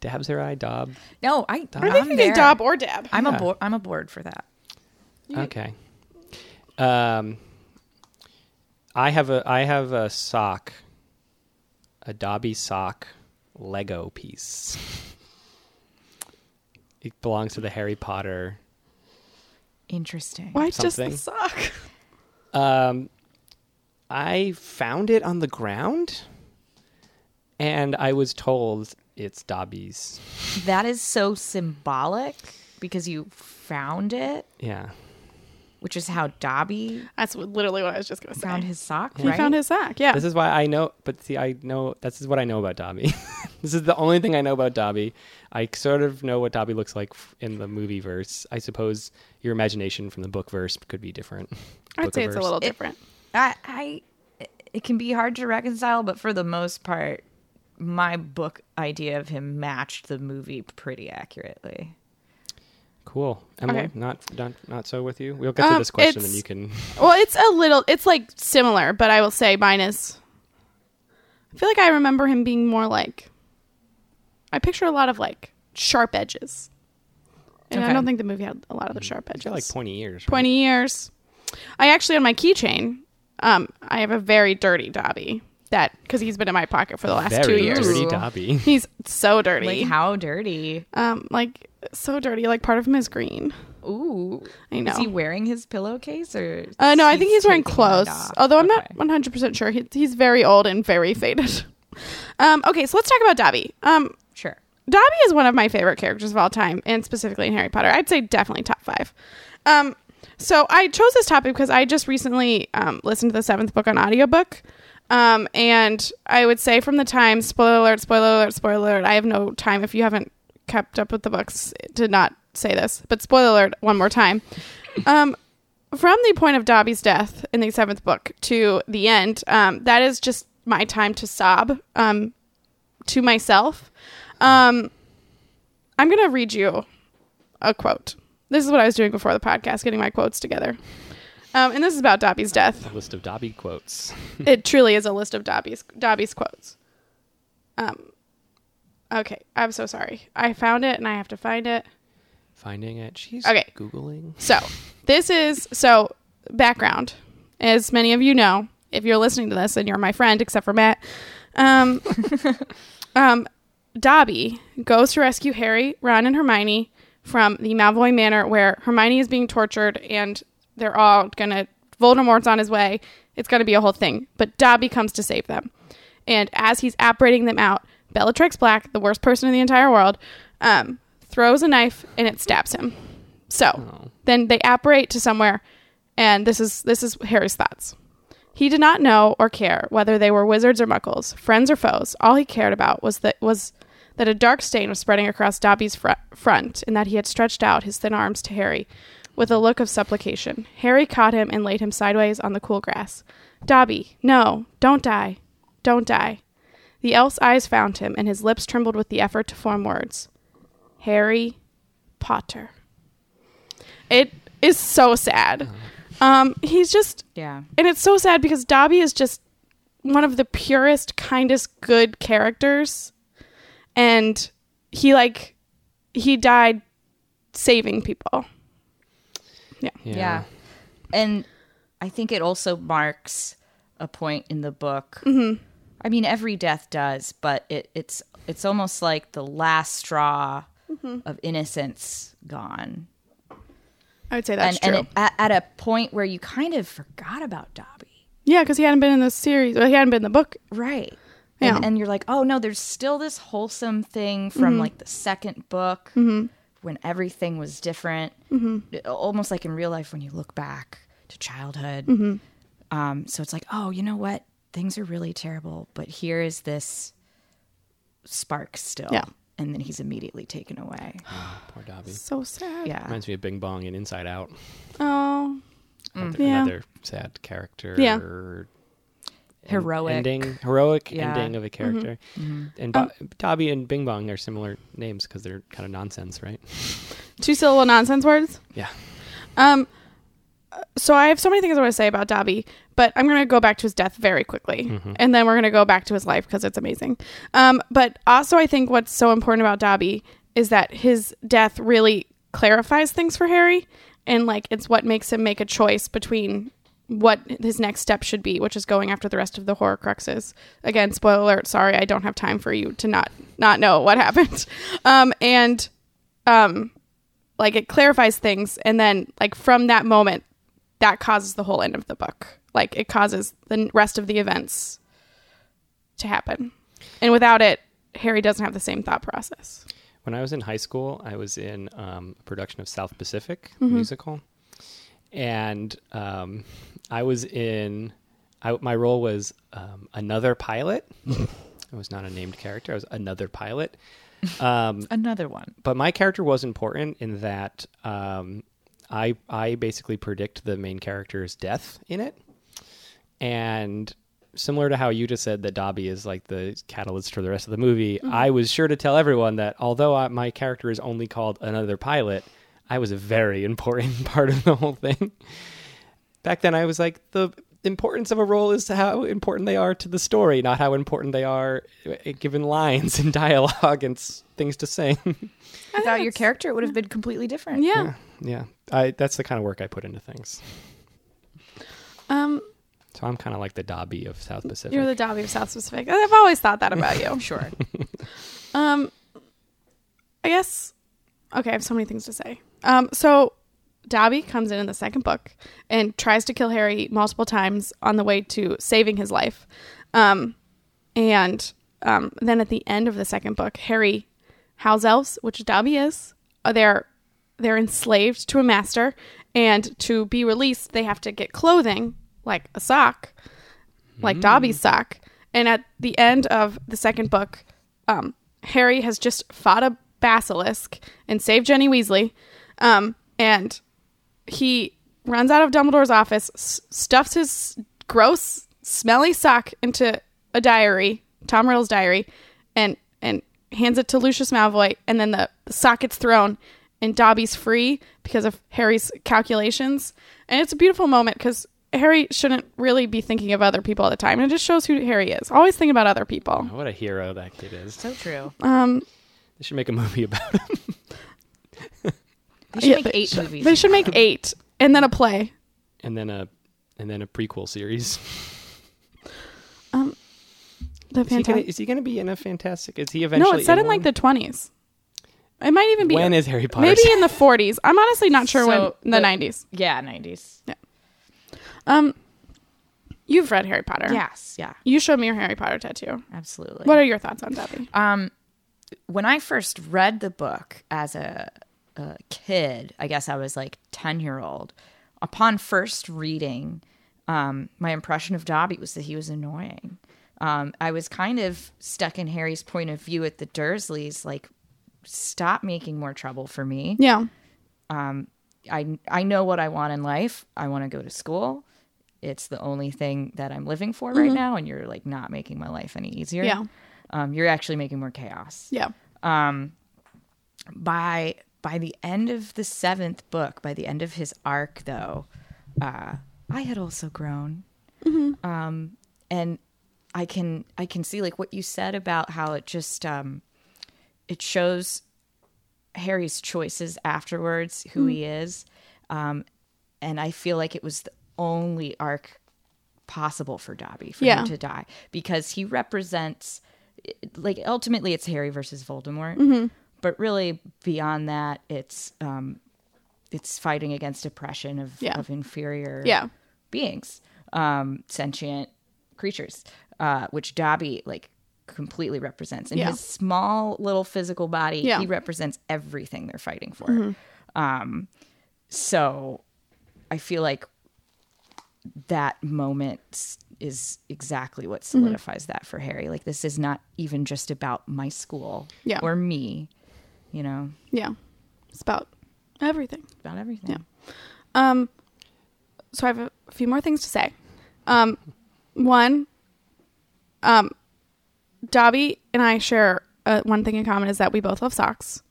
Dabs her eye, Dob. No, I. Are they I'm thinking there. Dob or Dab? I'm Yeah. a board. I'm a board for that. Okay. Um, I have a I have a sock, a Dobby sock Lego piece. It belongs to the Harry Potter. Interesting. Why it's just the sock? <laughs> Um, I found it on the ground, and I was told it's Dobby's. That is so symbolic because you found it, Yeah. which is how Dobby That's literally what I was just gonna say. found his sock. he right? found his sock. Yeah. This is why I know, but see, I know this is what I know about Dobby. <laughs> this is the only thing I know about Dobby. I sort of know what Dobby looks like in the movie verse. I suppose your imagination from the book verse could be different. I'd say Book it's a verse. little It- different. I, I, it can be hard to reconcile, but for the most part, my book idea of him matched the movie pretty accurately. Cool. Emily, Okay. not not not so with you. We'll get to Um, this question, and you can. <laughs> Well, it's a little. It's like similar, but I will say mine is. I feel like I remember him being more like. I picture a lot of like sharp edges, and I don't think the movie had a lot of the sharp edges. Like pointy ears. right? Pointy ears. I actually on my keychain, um, I have a very dirty Dobby that because he's been in my pocket for the last Very two years. dirty Dobby. <laughs> He's so dirty. Like how dirty? um, like so dirty. Like part of him is green. Ooh, I know. is he wearing his pillowcase or? Uh, no, I think he's wearing taking clothes. Although I'm Okay. not 100% sure. He, he's very old and very faded. <laughs> um, okay, so let's talk about Dobby. Um, Sure. Dobby is one of my favorite characters of all time, and specifically in Harry Potter. I'd say definitely top five. Um, so I chose this topic because I just recently um, listened to the seventh book on audiobook. Um, and I would say from the time, spoiler alert, spoiler alert, spoiler alert, I have no time if you haven't kept up with the books to not say this, but spoiler alert one more time. Um, from the point of Dobby's death in the seventh book to the end, um, that is just my time to sob um, to myself. Um, I'm going to read you a quote. This is what I was doing before the podcast, getting my quotes together. Um, and this is about Dobby's death. A list of Dobby quotes. <laughs> It truly is a list of Dobby's Dobby's quotes. Um, okay, I'm so sorry. I found it and I have to find it. Finding it. She's Okay. googling. So, this is so background. As many of you know, if you're listening to this and you're my friend, except for Matt, um, <laughs> um, Dobby goes to rescue Harry, Ron, and Hermione from the Malfoy Manor, where Hermione is being tortured, and they're all gonna. Voldemort's on his way. It's gonna be a whole thing, but Dobby comes to save them. And as he's apparating them out, Bellatrix Black, the worst person in the entire world, um, throws a knife and it stabs him. So Oh. then they apparate to somewhere, and this is this is Harry's thoughts. He did not know or care whether they were wizards or muggles, friends or foes. All he cared about was that was that a dark stain was spreading across Dobby's fr- front, and that he had stretched out his thin arms to Harry with a look of supplication. Harry caught him and laid him sideways on the cool grass. Dobby, no, don't die, don't die. The elf's eyes found him, and his lips trembled with the effort to form words. Harry Potter. It is so sad. Um, he's just, Yeah. and it's so sad because Dobby is just one of the purest, kindest, good characters, and he like he died saving people. Yeah. Yeah. And I think it also marks a point in the book. Mm-hmm. I mean, every death does, but it, it's it's almost like the last straw Mm-hmm. of innocence gone. I would say that's and true. and it, at, at a point where you kind of forgot about Dobby. yeah, because he hadn't been in the series. Well, he hadn't been in the book. Right. Yeah. Mm-hmm. And, and you're like, oh no, there's still this wholesome thing from like the second book when everything was different. Mm-hmm. Almost like in real life when you look back to childhood. Mm-hmm. Um, so it's like, oh, you know what? Things are really terrible, but here is this spark still. Yeah. And then he's immediately taken away. <sighs> Poor Dobby. So sad. Yeah. Reminds me of Bing Bong and Inside Out. Oh, Another, Yeah. another sad character. Yeah. Heroic. ending, heroic Yeah. ending of a character. And Bo- Dobby and Bing Bong are similar names because they're kind of nonsense, right? <laughs> two syllable nonsense words. Yeah. Um, so I have so many things I want to say about Dobby, but I'm going to go back to his death very quickly, and then we're going to go back to his life because it's amazing. Um, but also I think what's so important about Dobby is that his death really clarifies things for Harry, and like it's what makes him make a choice between what his next step should be, which is going after the rest of the Horcruxes. Again, spoiler alert. Sorry, I don't have time for you to not not know what <laughs> happened. Um, and um, like it clarifies things and then like from that moment that causes the whole end of the book like it causes the rest of the events to happen and without it harry doesn't have the same thought process When I was in high school, I was in um, a production of South Pacific Mm-hmm. musical, and um, I was in. I, my role was um, another pilot. <laughs> I was not a named character. I was another pilot. Um, <laughs> Another one. but my character was important in that um, I I basically predict the main character's death in it, and similar to how you just said that Dobby is like the catalyst for the rest of the movie, I was sure to tell everyone that although I, my character is only called another pilot, I was a very <laughs> important part of the whole thing. Back then, I was like the importance of a role is how important they are to the story, not how important they are uh, given lines <laughs> and dialogue and things to sing. Without your character, it would have been completely different. yeah yeah, I that's the kind of work I put into things. um So I'm kind of like the Dobby of South Pacific. you're the dobby of south pacific i've always thought that about you <laughs> Sure. um i guess okay i have so many things to say um so dobby comes in in the second book and tries to kill harry multiple times on the way to saving his life um and um then at the end of the second book harry house elves which dobby is uh, they're they're enslaved to a master and to be released they have to get clothing like a sock like Dobby's sock. And at the end of the second book, um, Harry has just fought a basilisk and saved Ginny Weasley. Um, and he runs out of Dumbledore's office, s- stuffs his gross, smelly sock into a diary, Tom Riddle's diary, and and hands it to Lucius Malfoy. And then the, the sock gets thrown, and Dobby's free because of Harry's calculations. And it's a beautiful moment because Harry shouldn't really be thinking of other people at the time. And it just shows who Harry is. Always think about other people. what a hero that kid is. so true. Um, They should make a movie about him. <laughs> They should yeah, make they eight should- movies. They should make eight and then a play. and then a and then a prequel series. Um the Is he, gonna, fantastic. is he gonna be in a fantastic? Is he eventually? No, it's set in one? like the twenties. It might even be When is Harry Potter? maybe in the forties. I'm honestly not sure when So in the the- nineties. yeah, 90s. Yeah. Um, you've read Harry Potter. Yes, yeah, You showed me your Harry Potter tattoo. absolutely. What are your thoughts on Dobby? Um, when I first read the book as a, a kid, I guess I was like 10 year old. Upon first reading, um, my impression of Dobby was that he was annoying. Um, I was kind of stuck in Harry's point of view at the Dursleys, like, stop making more trouble for me. Yeah. I I know what I want in life. I want to go to school. It's the only thing that I'm living for right now, and you're like not making my life any easier. Yeah. Um, you're actually making more chaos. Yeah. By by the end of the seventh book, by the end of his arc, though, uh, I had also grown, um, and I can I can see like what you said about how it just um, it shows Harry's choices afterwards, who he is. Um, and I feel like it was the only arc possible for Dobby for Yeah. him to die because he represents, like, ultimately it's Harry versus Voldemort. But really, beyond that, it's um, it's fighting against oppression of, Yeah. of inferior Yeah. beings, um, sentient creatures, uh, which Dobby like completely represents. In Yeah. his small little physical body. Mm-hmm. he represents everything they're fighting for. Um, so I feel like that moment is exactly what Mm-hmm. solidifies that for Harry. Like this is not even just about my school Yeah. or me, you know, Yeah. It's about everything. about everything. Yeah. Um, so I have a few more things to say. Um, one, um, Dobby and I share uh, one thing in common is that we both love socks.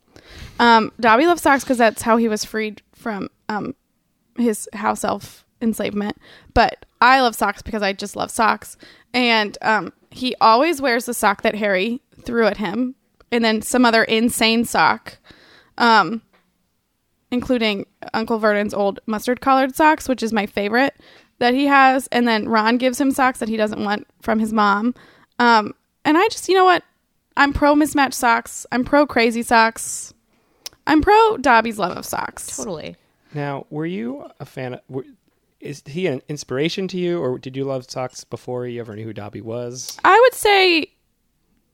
Um, Dobby loves socks because that's how he was freed from um, his house elf enslavement. But I love socks because I just love socks. And um, he always wears the sock that Harry threw at him, and then some other insane sock. Um, including Uncle Vernon's old mustard collared socks, which is my favorite that he has. And then Ron gives him socks that he doesn't want from his mom. Um, and I just, you know what? I'm pro mismatched socks. I'm pro crazy socks. I'm pro Dobby's love of socks. Totally. Now, were you a fan of? Were, is he an inspiration to you, or did you love socks before you ever knew who Dobby was? I would say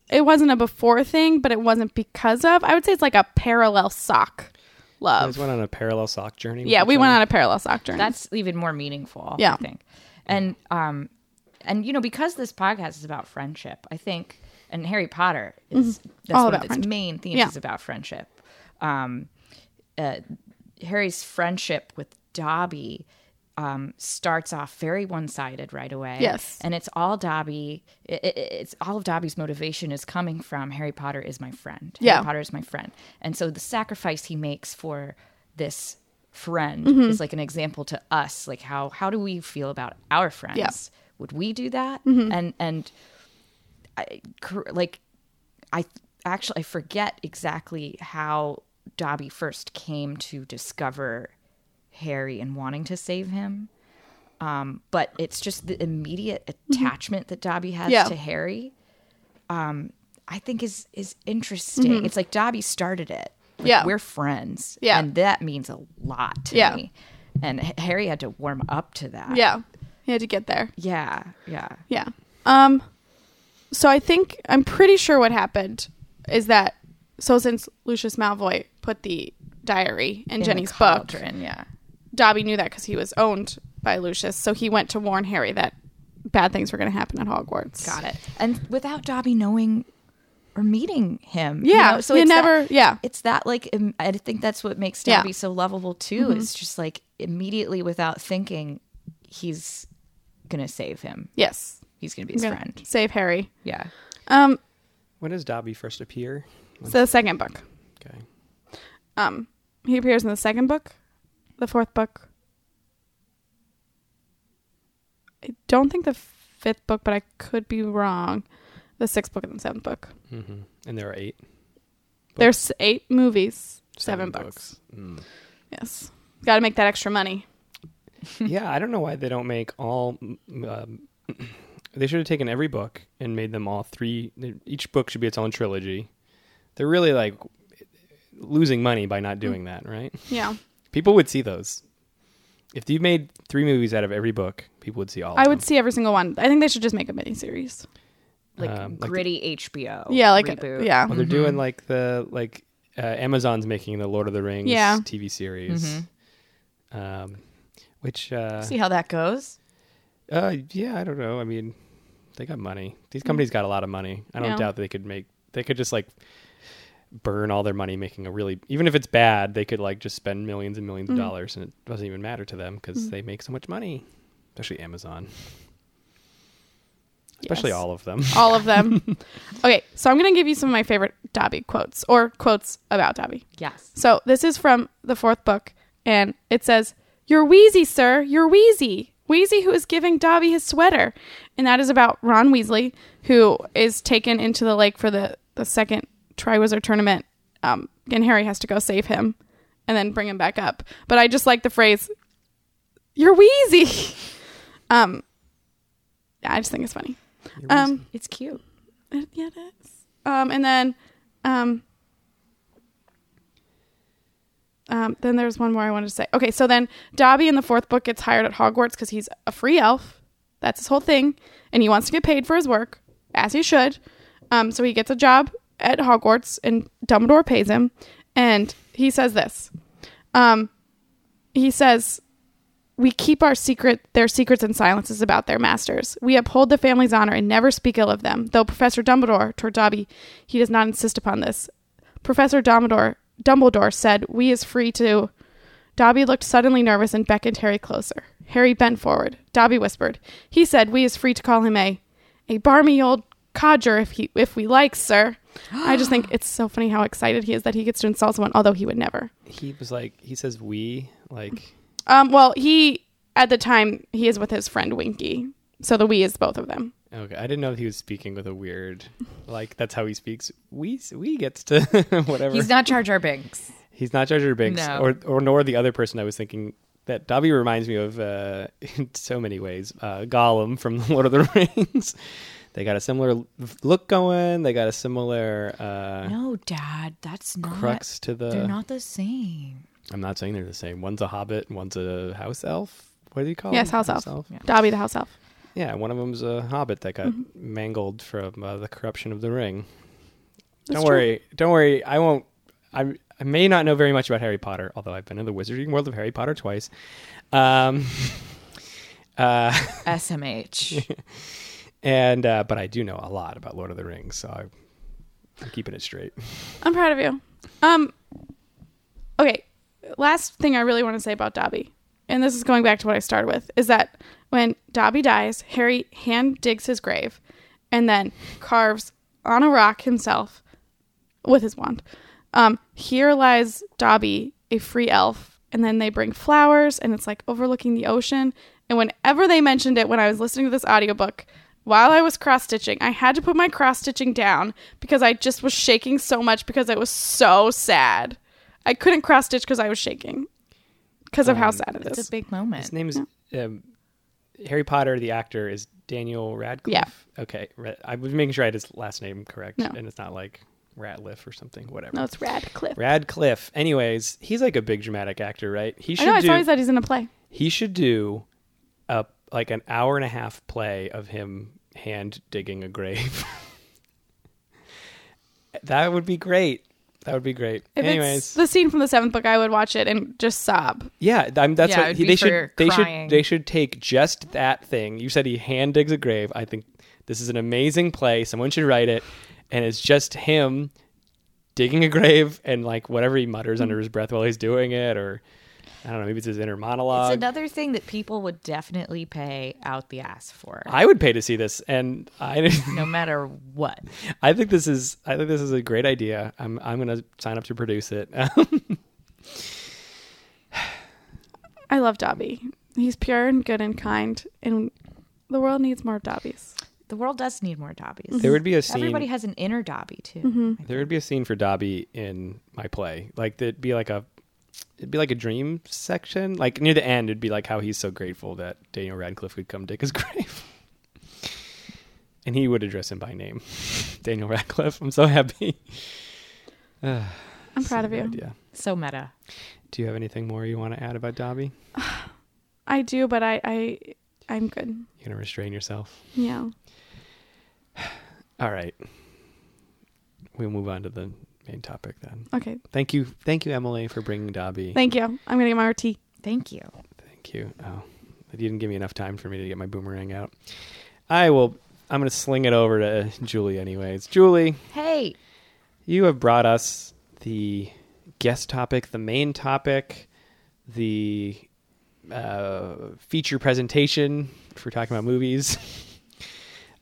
it wasn't a before thing, but it wasn't because of. I would say it's like a parallel sock You love. guys went on a parallel sock journey. with Yeah, each we went other? on a parallel sock journey. That's even more meaningful. Yeah. I think. And um, and you know because this podcast is about friendship, I think, and Harry Potter is that's Mm-hmm. All one about of its friendship. main themes Yeah. is about friendship. Um, uh, Harry's friendship with Dobby um, starts off very one-sided right away. Yes. and it's all Dobby. It, it, it's all of Dobby's motivation is coming from Harry Potter is my friend. Yeah. Harry Potter is my friend, and so the sacrifice he makes for this friend Mm-hmm. is like an example to us. Like how how do we feel about our friends? Yeah. Mm-hmm. Would we do that? And and I, like I actually I forget exactly how Dobby first came to discover Harry and wanting to save him. Um, but it's just the immediate attachment that Dobby has Mm-hmm. Yeah. to Harry. Um, I think is is interesting. It's like Dobby started it. Like, Mm-hmm. Yeah. we're friends. Yeah. and that means a lot to Yeah. me. And Harry had to warm up to that. yeah, he had to get there. yeah, yeah. Yeah. Um so I think I'm pretty sure what happened is that so since Lucius Malfoy put the diary in, In Ginny's book, yeah. Dobby knew that cuz he was owned by Lucius, so he went to warn Harry that bad things were going to happen at Hogwarts. Got it. And without Dobby knowing or meeting him, you Yeah, know, so he it's never- That, yeah. it's that like im- I think that's what makes Yeah. Dobby so lovable too. Mm-hmm. Is just like immediately without thinking, he's gonna save him. Yes. He's gonna be his friend. Save Harry. Yeah. Um When does Dobby first appear? it's the second book. Okay. Um he appears in the second book, the fourth book. I don't think the fifth book, but I could be wrong. The sixth book and the seventh book. hmm And there are eight. There's eight movies, seven, books. Mm. Yes, got to make that extra money. <laughs> yeah, I don't know why they don't make all. Um, <clears throat> they should have taken every book and made them all three. Each book should be its own trilogy. They're really like losing money by not doing that, right? Yeah, People would see those. If you made three movies out of every book, people would see all. I of would them. see every single one. I think they should just make a miniseries. Like Um, like the- gritty HBO. Yeah, like reboot. yeah, Well, they're doing like the like uh, Amazon's making the Lord of the Rings Yeah. TV series, um, which uh, See how that goes. uh, yeah, I don't know. I mean, they got money. These companies got a lot of money. I don't Yeah. doubt that they could make. They could just like burn all their money making a really even if it's bad, they could like just spend millions and 1000000s of mm. dollars and it doesn't even matter to them because mm. they make so much money, especially Amazon, especially Yes. all of them. all of them. <laughs> okay, so I'm gonna give you some of my favorite Dobby quotes or quotes about Dobby. Yes. So this is from the fourth book, and it says, You're wheezy, sir. You're wheezy. Wheezy, who is giving Dobby his sweater. And that is about Ron Weasley, who is taken into the lake for the, the second Triwizard tournament um, and Harry has to go save him and then bring him back up. But I just like the phrase, "You're wheezy." <laughs> um, yeah, I just think it's funny. Um, It's cute. it- yeah, it is. Um, and then, um, um, then there's one more I wanted to say. Okay, so then Dobby in the fourth book gets hired at Hogwarts because he's a free elf. That's his whole thing, and he wants to get paid for his work, as he should. Um, so he gets a job at Hogwarts, and Dumbledore pays him. And he says this. Um, he says, "We keep our secret, their secrets and silences about their masters. We uphold the family's honor and never speak ill of them. Though Professor Dumbledore, Dobby, he does not insist upon this. Professor Dumbledore, Dumbledore said, "We is free to." Dobby looked suddenly nervous and beckoned Harry closer. Harry bent forward. Dobby whispered, "He said we is free to call him a, a barmy old codger if he if we like, sir." I just think <gasps> it's so funny how excited he is that he gets to insult someone, although he would never. he was like he says we like Um, well, he at the time he is with his friend Winky, so the we is both of them. okay i didn't know if he was speaking with a weird like that's how he speaks we we gets to <laughs> whatever He's not Jar Jar Binks. He's not Jar Jar Binks, No. or or nor the other person I was thinking that Dobby reminds me of uh, <laughs> in so many ways. Uh, Gollum from <laughs> Lord of the Rings. They got a similar look going. They got a similar uh, No, Dad, that's not. crux to the. They're not the same. I'm not saying they're the same. One's a hobbit, and one's a house elf. What do you call? It? Yes, them? house elf. Yeah. Dobby the house elf. Yeah, one of them's a hobbit that got Mm-hmm. mangled from uh, the corruption of the ring. That's don't true. worry, don't worry. I won't. I I may not know very much about Harry Potter, although I've been in the Wizarding World of Harry Potter twice. Um, <laughs> uh, SMH. <laughs> and uh, but I do know a lot about Lord of the Rings, so I, I'm keeping it straight. <laughs> I'm proud of you. Um, okay, last thing I really want to say about Dobby, and this is going back to what I started with, is that when Dobby dies, Harry hand digs his grave, and then carves on a rock himself with his wand. Um, here lies Dobby, a free elf, and then they bring flowers, and it's like overlooking the ocean. And whenever they mentioned it when I was listening to this audiobook, while I was cross stitching, I had to put my cross stitching down because I just was shaking so much because it was so sad. I couldn't cross stitch because I was shaking because of how Um, sad it It's is. a big moment. His name is um, Harry Potter. The actor is Daniel Radcliffe. Yeah. Okay, Ra- I was making sure I had his last name correct, No. and it's not like Ratliff or something. Whatever. no, it's Radcliffe. Radcliffe. Anyways, he's like a big dramatic actor, right? He I should know. I do. saw he said he's in a play. he should do a like an hour and a half play of him hand digging a grave. <laughs> that would be great. That would be great. If Anyways, the scene from the seventh book, I would watch it and just sob. yeah, I'm, that's Yeah, what he, they should. They crying. should. They should take just that thing. You said he hand digs a grave. I think this is an amazing play. Someone should write it, and it's just him digging a grave and like whatever he mutters under his breath while he's doing it, or I don't know. Maybe it's his inner monologue. It's another thing that people would definitely pay out the ass for, I would pay to see this, and I, <laughs> no matter what. <laughs> I think this is, I think this is a great idea. I'm, I'm going to sign up to produce it. <laughs> I love Dobby. He's pure and good and kind, and the world needs more Dobbies. The world does need more Dobbies. there would be a scene. Everybody has an inner Dobby too. Mm-hmm. there would be a scene for Dobby in my play. Like there'd be like a, it'd be like a dream section. Like near the end, it'd be like how he's so grateful that Daniel Radcliffe could come dig his <laughs> grave, and he would address him by name, <laughs> Daniel Radcliffe. I'm so happy. <sighs> Ah, I'm proud of you. Yeah. So meta. Do you have anything more you want to add about Dobby? <sighs> I do, but I, I, I'm good. You're gonna restrain yourself. Yeah. <sighs> All right. We'll move on to the main topic then. Okay. Thank you, thank you, Emily, for bringing Dobby. Thank you. I'm gonna get my RT. Thank you. Thank you. Oh, you didn't give me enough time for me to get my boomerang out. I will. I'm going to sling it over to Julie, anyways. Julie, Hey, you have brought us the guest topic, the main topic, the uh, feature presentation for talking about movies. <laughs>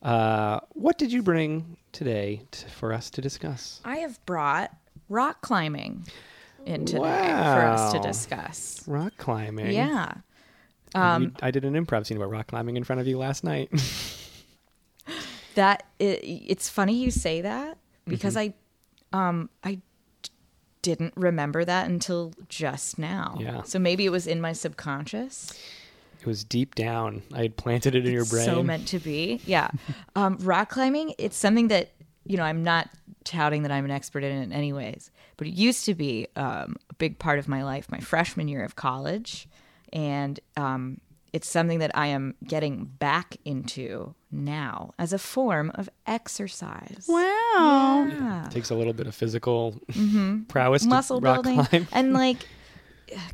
Uh, what did you bring today to, for us to discuss? I have brought rock climbing in today for us to discuss. Rock climbing. Yeah. You- Um, I did an improv scene about rock climbing in front of you last night. <laughs> that it, it's funny you say that because I um I didn't remember that until just now. Yeah. So maybe it was in my subconscious. It was deep down. I had planted it in your brain. So meant to be. Yeah. um, rock climbing, it's something that, you know, I'm not touting that I'm an expert in it in any ways, but it used to be um, a big part of my life, my freshman year of college. And um, it's something that I am getting back into now as a form of exercise. Wow. Yeah. It takes a little bit of physical prowess Mm-hmm. muscle to rock building climb. and <laughs> like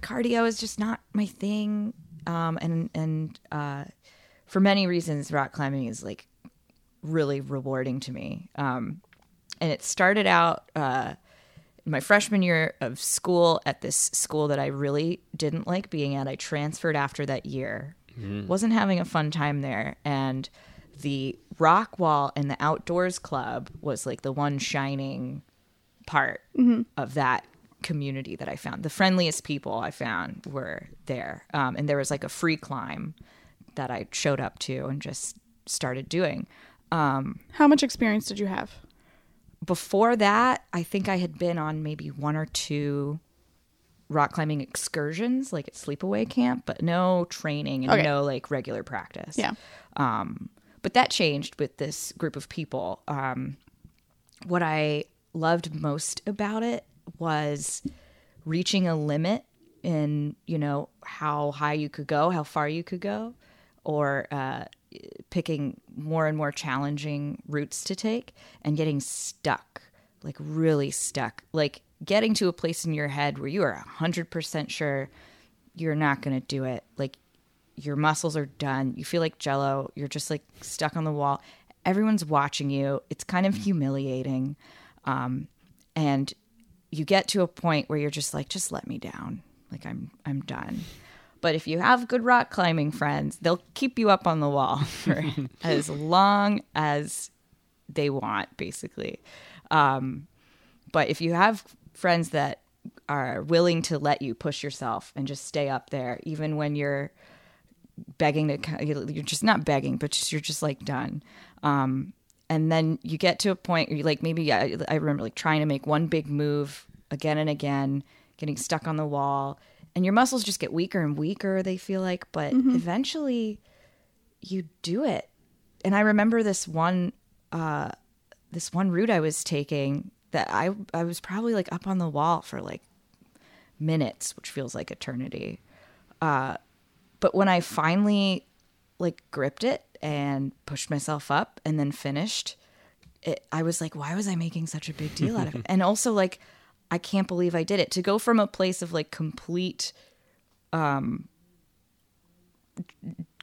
cardio is just not my thing um and and uh for many reasons rock climbing is like really rewarding to me um and it started out uh in my freshman year of school at this school that I really didn't like being at. I transferred after that year. Wasn't having a fun time there and the rock wall and the outdoors club was like the one shining part of that community that I found. The friendliest people I found were there. Um, and there was like a free climb that I showed up to and just started doing. How much experience did you have? Before that, I think I had been on maybe one or two rock climbing excursions, like at sleepaway camp, but no training and Okay. no like regular practice. Yeah. Um, but that changed with this group of people. Um, what I loved most about it was reaching a limit in, you know, how high you could go, how far you could go, or uh, picking more and more challenging routes to take and getting stuck, like really stuck, like getting to a place in your head where you are 100% sure you're not going to do it. Like your muscles are done. You feel like jello. You're just like stuck on the wall. Everyone's watching you. It's kind of humiliating. Um, and you get to a point where you're just like, just let me down. Like I'm, I'm done. But if you have good rock climbing friends, they'll keep you up on the wall <laughs> for <laughs> as long as they want, basically. Um, but if you have friends that are willing to let you push yourself and just stay up there, even when you're begging to, you're just not begging, but just, you're just like done. Um, and then you get to a point where you like maybe I, I remember like trying to make one big move again and again, getting stuck on the wall, and your muscles just get weaker and weaker. They feel like, but eventually you do it. And I remember this one uh, this one route I was taking that I I was probably like up on the wall for like minutes, which feels like eternity. Uh, but when I finally like gripped it and pushed myself up and then finished, it, I was like, why was I making such a big deal out of it? <laughs> and also like, I can't believe I did it. To go from a place of like complete, um,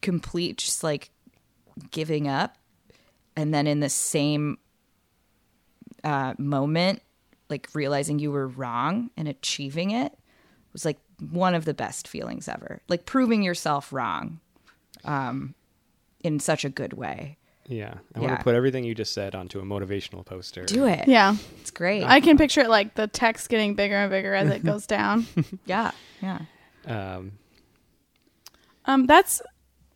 complete just like giving up, and then in the same uh, moment, like realizing you were wrong and achieving it was like one of the best feelings ever. Like proving yourself wrong, um, in such a good way. Yeah. I want to put everything you just said onto a motivational poster. Do it. Yeah. It's great. I can picture it like the text getting bigger and bigger as it goes <laughs> down. yeah. Yeah. Um, Um, that's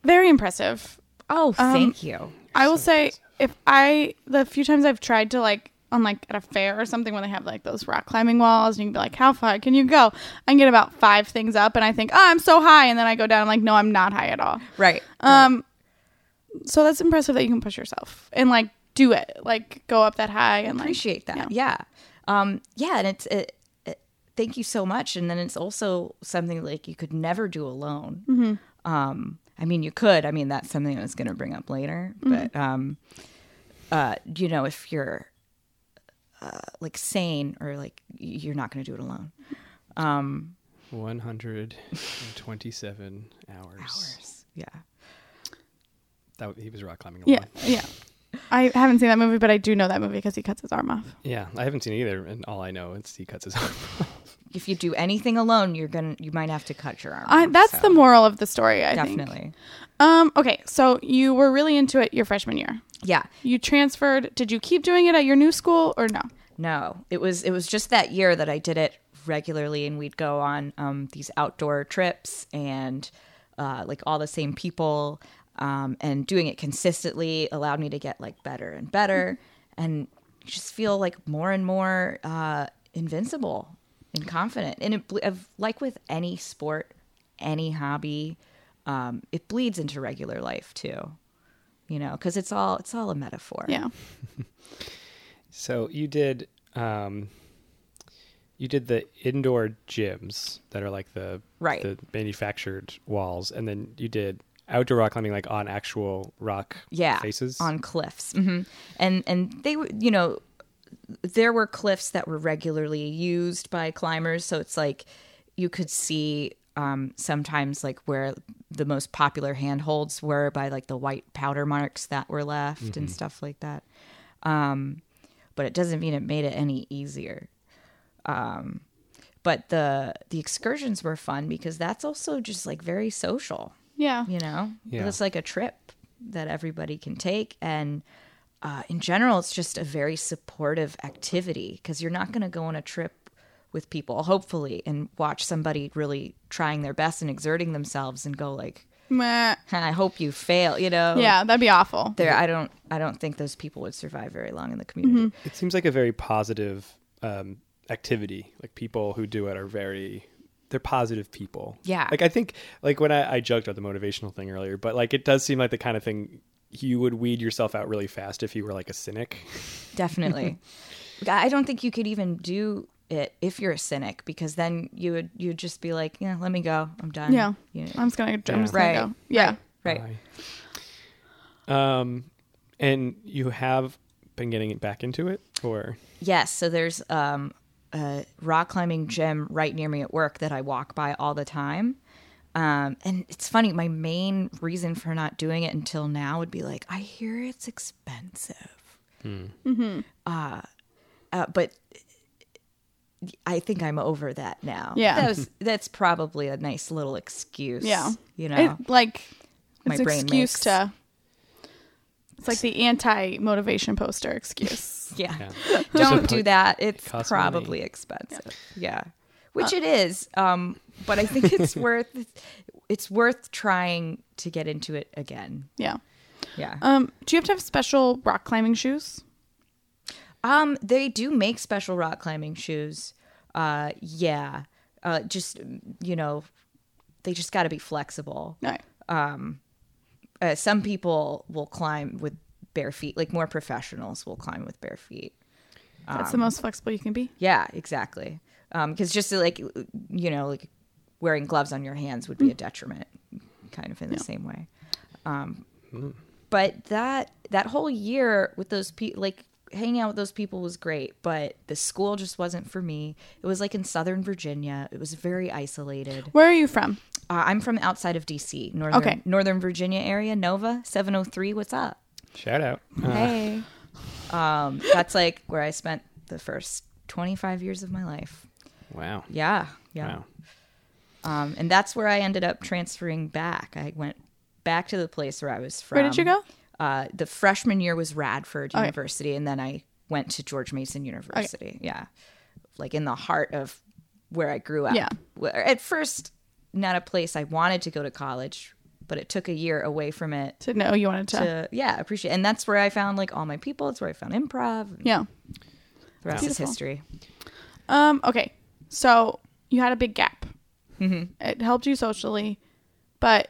very impressive. Oh, Um, thank you. I will say if I the few times I've tried to like on like at a fair or something when they have like those rock climbing walls and you can be like, How far can you go? I can get about five things up and I think, Oh, I'm so high and then I go down, I'm like, No, I'm not high at all. Right. Um so that's impressive that you can push yourself and like do it. Like go up that high and like appreciate that. Yeah. Um, yeah. And it's, it, it, thank you so much. And then it's also something like you could never do alone. Um, I mean, you could, I mean, that's something I was going to bring up later, but, um, uh, you know, if you're, uh, like sane or like you're not going to do it alone. Um, 127 hours. hours. Yeah. That he was rock climbing Yeah. alone. Yeah. I haven't seen that movie, but I do know that movie because he cuts his arm off. Yeah, I haven't seen it either, and all I know is he cuts his <laughs> arm. If you do anything alone, you're going to, you might have to cut your arm. I, off, that's so the moral of the story, I think. Definitely. Um, okay, so you were really into it your freshman year. Yeah. You transferred. Did you keep doing it at your new school or no? No, it was it was just that year that I did it regularly, and we'd go on um, these outdoor trips and uh, like all the same people, um, and doing it consistently allowed me to get like better and better, <laughs> and just feel like more and more uh, invincible. and confident. And it ble- like with any sport, any hobby, um, it bleeds into regular life too. You know, because it's all it's all a metaphor. Yeah. <laughs> So you did um you did the indoor gyms that are like the Right. the manufactured walls and then you did outdoor rock climbing like on actual rock yeah faces. on cliffs hmm and and they you know there were cliffs that were regularly used by climbers so it's like you could see um, sometimes like where the most popular handholds were by like the white powder marks that were left and stuff like that. Um, but it doesn't mean it made it any easier. Um, but the the excursions were fun because that's also just like very social Yeah. you know Yeah. it's like a trip that everybody can take and uh, in general it's just a very supportive activity because you're not going to go on a trip with people hopefully and watch somebody really trying their best and exerting themselves and go like Meh. i hope you fail you know Yeah, that'd be awful. there i don't i don't think those people would survive very long in the community it seems like a very positive um activity. Like people who do it are very they're positive people. Yeah. Like I think like when I, I joked about the motivational thing earlier, but like it does seem like the kind of thing you would weed yourself out really fast if you were like a cynic. definitely <laughs> i don't think you could even do it if you're a cynic because then you would you'd just be like yeah let me go i'm done Yeah. You know, I'm just gonna. I'm Yeah. just gonna Right. go. Yeah. right Um, and you have been getting back into it, or Yes, so there's um, a rock climbing gym right near me at work that I walk by all the time. Um, and it's funny, my main reason for not doing it until now would be like, I hear it's expensive. Uh, uh, but I think I'm over that now. Yeah. That was, that's probably a nice little excuse. Yeah. You know? It, like My it's brain excuse makes- to. It's like the anti motivation poster excuse. <laughs> Yeah. yeah. <laughs> Don't do that. It's costs probably expensive. Yeah. Which it is. Um, but I think it's <laughs> worth it's worth trying to get into it again. Yeah. Yeah. Um. Do you have to have special rock climbing shoes? Um, they do make special rock climbing shoes. Uh, yeah. Uh, just you know, they just got to be flexible. No. Uh, some people will climb with bare feet, like more professionals will climb with bare feet. That's Um, the most flexible you can be. Yeah, exactly. Because just like you know, like wearing gloves on your hands would be a detriment, kind of in the same way. Um, but that that whole year with those people, like hanging out with those people was great. But the school just wasn't for me. It was like in Southern Virginia. It was very isolated. Where are you from? Uh, I'm from outside of DC, northern Okay. Northern Virginia area. Nova seven hundred three. What's up? shout out. Uh, Hey. Um, that's like where I spent the first 25 years of my life. wow. Yeah. Yeah. Wow. Um, and that's where I ended up transferring back. I went back to the place where I was from. Where did you go? Uh, the freshman year was Radford Okay. University, and then I went to George Mason University. Yeah. Like in the heart of where I grew up. Yeah. Where at first, not a place I wanted to go to college, but it took a year away from it To know you wanted to. to, yeah, appreciate And that's where I found like all my people. It's where I found improv. yeah. Rest is history. Um. Okay. So you had a big gap. Mm-hmm. It helped you socially, but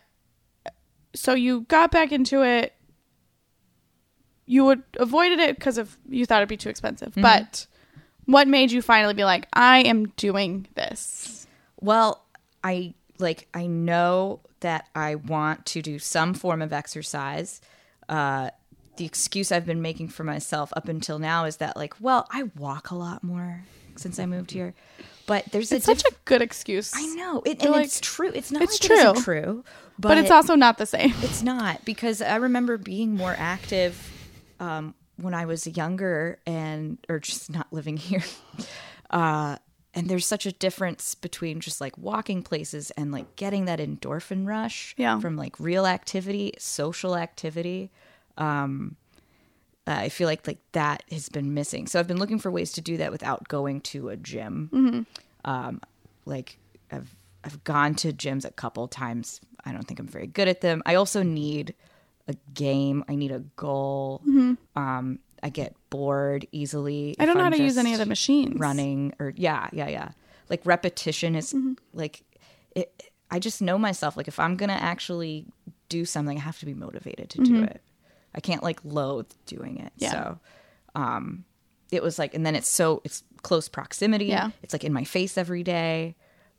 so you got back into it. You would avoided it because of you thought it'd be too expensive. Mm-hmm. But what made you finally be like, I am doing this? Well, I like I know that I want to do some form of exercise. Uh the excuse I've been making for myself up until now is that like, well, I walk a lot more since I moved here. But there's It's a such a good excuse. I know. It, and like- it's true. It's not It's like it true. true. But, but it's also not the same. it's not because I remember being more active um, when I was younger and or just not living <laughs> here. Uh, and there's such a difference between just like walking places and like getting that endorphin rush Yeah. from like real activity, social activity. Um, uh, I feel like like that has been missing. So I've been looking for ways to do that without going to a gym. Um, like I've I've gone to gyms a couple times. I don't think I'm very good at them. I also need a game. I need a goal. Um, I get bored easily. I don't know how I'm to use any of the machines. running or yeah, yeah, yeah. like repetition is Mm-hmm. like it. I just know myself. Like if I'm gonna actually do something, I have to be motivated to do it. I can't like loathe doing it. Mm-hmm. Yeah. So, um, it was like, and then it's so it's close proximity. Yeah. It's like in my face every day.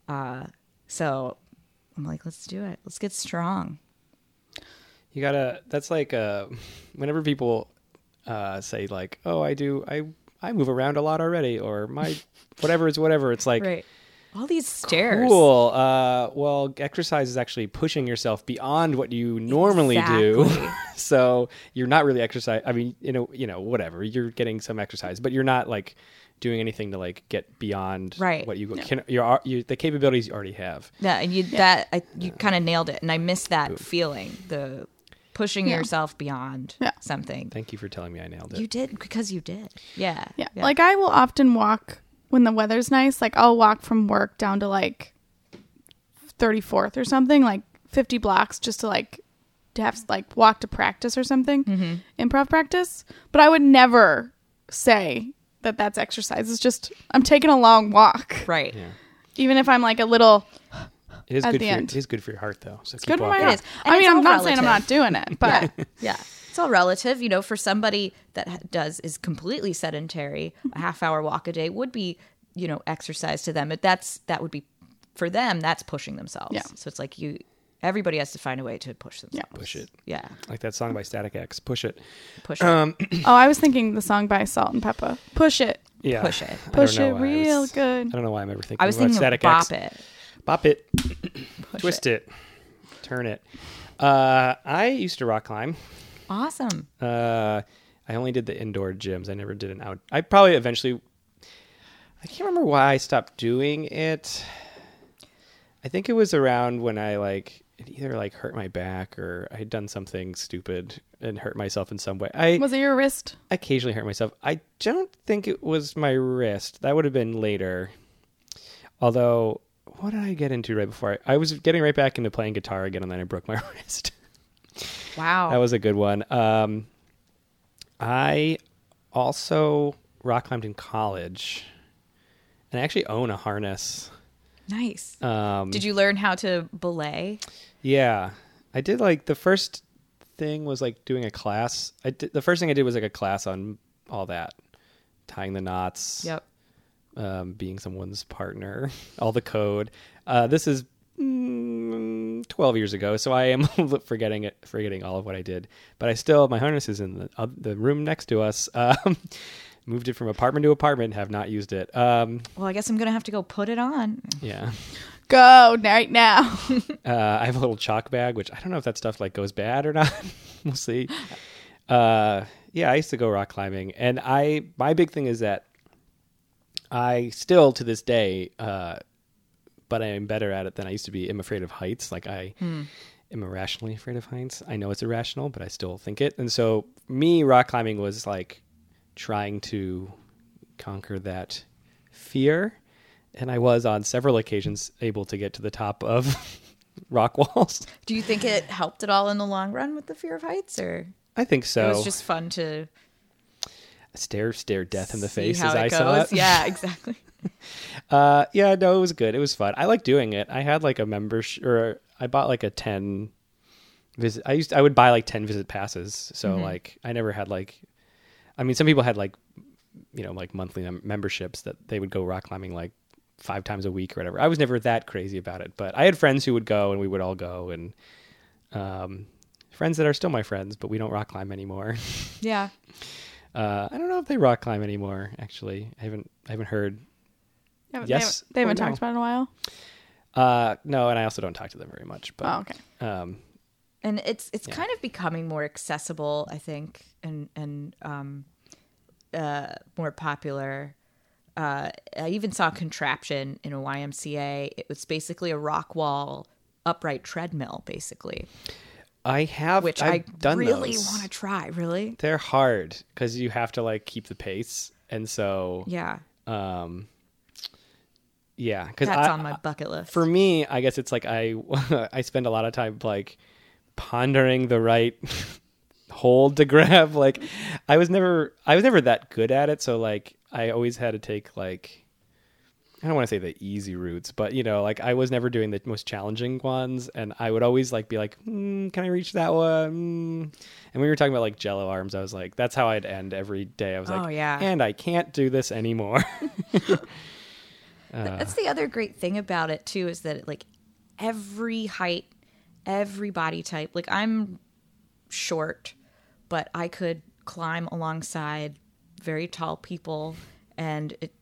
Uh, so I'm like, let's do it. Let's get strong. You gotta. That's like uh, whenever people uh, say like, "Oh, I do. I I move around a lot already," or my <laughs> whatever is whatever. It's like right. All these stairs. cool. Uh, well, exercise is actually pushing yourself beyond what you normally do. <laughs> So you're not really exercise. I mean, you know, you know, whatever. You're getting some exercise, but you're not like doing anything to like get beyond Right. what you can. You're you, the capabilities you already have. Yeah, and you that I, you kind of nailed it, and I miss that feeling the pushing Yeah. yourself beyond Yeah. something. Thank you for telling me I nailed it. You did because you did. Yeah, Yeah. Like I will often walk when the weather's nice. Like I'll walk from work down to like 34th or something, like 50 blocks just to like to have like walk to practice or something, mm-hmm. improv practice. But I would never say that that's exercise. It's just I'm taking a long walk, right. yeah. even if I'm like a little. It is At good the for your, end. it is good for your heart though. So It's keep good for my walking. It health. is. And I mean, I'm all not saying I'm not doing it, <laughs> but Yeah, it's all relative. You know, for somebody that does is completely sedentary, a half hour walk a day would be you know exercise to them. But that's that would be for them. That's pushing themselves. Yeah. So it's like you. Everybody has to find a way to push themselves. Yeah. Push it. Yeah. Like that song by Static X. Push it. Push it. Um, <clears throat> oh, I was thinking the song by Salt-N-Pepa. Push it, yeah. Push it. Push it real was- good. I don't know why I'm ever thinking. I was about thinking Static of bop X. it. Bop it. Twist it. Turn it. Uh, I used to rock climb. Awesome. Uh, I only did the indoor gyms. I never did an out. I probably eventually. I can't remember why I stopped doing it. I think it was around when I like it either like hurt my back or I had done something stupid and hurt myself in some way. I Was it your wrist? I occasionally hurt myself. I don't think it was my wrist. That would have been later. Although, what did I get into right before? I, I was getting right back into playing guitar again, and then I broke my <laughs> wrist. Wow. That was a good one. Um, I also rock climbed in college, and I actually own a harness. nice. Um, Did you learn how to belay? Yeah, I did. Like the first thing was like doing a class. I did, the first thing I did was like a class on all that, tying the knots. Yep. Um, being someone's partner, <laughs> all the code. Uh, this is mm, 12 years ago, so I am <laughs> forgetting it, forgetting all of what I did. But I still, my harness is in the, uh, the room next to us. <laughs> Um, moved it from apartment to apartment, have not used it. Um, Well, I guess I'm gonna have to go put it on. yeah. Go right now. Uh, I have a little chalk bag, which I don't know if that stuff like goes bad or not. we'll see. Uh, yeah, I used to go rock climbing, and I my big thing is that I still to this day, uh, but I am better at it than I used to be. I'm afraid of heights. Like I am irrationally afraid of heights. I know it's irrational, but I still think it. And so me rock climbing was like trying to conquer that fear. And I was on several occasions able to get to the top of <laughs> rock walls. Do you think it helped at all in the long run with the fear of heights, or I think so. it was just fun to stare, stare death in the see face as I goes? saw it. Yeah, <laughs> exactly. Uh, yeah, no, it was good. It was fun. I like doing it. I had like a membership, or I bought like a ten visit. I used I would buy like ten visit passes. So Mm-hmm. like I never had like, I mean, some people had like, you know, like monthly mem- memberships that they would go rock climbing like five times a week or whatever. I was never that crazy about it, but I had friends who would go, and we would all go, and um, friends that are still my friends, but we don't rock climb anymore. <laughs> Yeah. Uh, I don't know if they rock climb anymore. Actually, I haven't I haven't heard They haven't- Yes They haven't, they haven't no? talked about it in a while. Uh, no, and I also don't talk to them very much. But Oh, okay. um, and it's it's Yeah. kind of becoming more accessible, I think, and and um, uh, more popular. Uh, I even saw a contraption in a YMCA. It was basically a rock wall upright treadmill, basically, I have which I've I really want to try. Really, They're hard because you have to like keep the pace, and so yeah, um, yeah, because that's on my bucket list. for me, I guess it's like I <laughs> I spend a lot of time like pondering the right <laughs> hold to grab. Like I was never I was never that good at it, so like I always had to take like I don't want to say the easy routes, but you know, like I was never doing the most challenging ones, and I would always like be like, mm, "Can I reach that one?" Mm. And we were talking about like Jello arms, I was like, "That's how I'd end every day." I was like, Oh, yeah. and I can't do this anymore." <laughs> Uh. That's the other great thing about it too is that like every height, every body type. Like I'm short, but I could climb alongside very tall people, and it,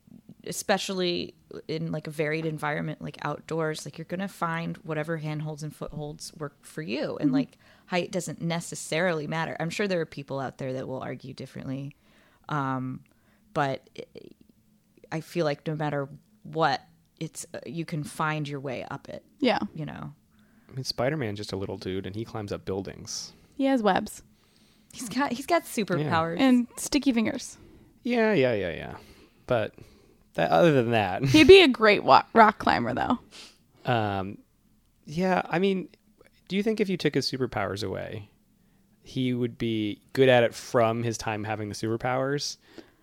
especially in like a varied environment like outdoors, like you're gonna find whatever handholds and footholds work for you, and like height doesn't necessarily matter. I'm sure there are people out there that will argue differently, um, but I feel like no matter what, it's uh, you can find your way up it. Yeah. You know, I mean, Spider Man's just a little dude, and he climbs up buildings. He has webs he's got he's got superpowers. and sticky fingers. Yeah, yeah, yeah, yeah. But that, other than that, <laughs> He'd be a great wa- rock climber, though. Um, yeah, I mean, do you think if you took his superpowers away, he would be good at it from his time having the superpowers,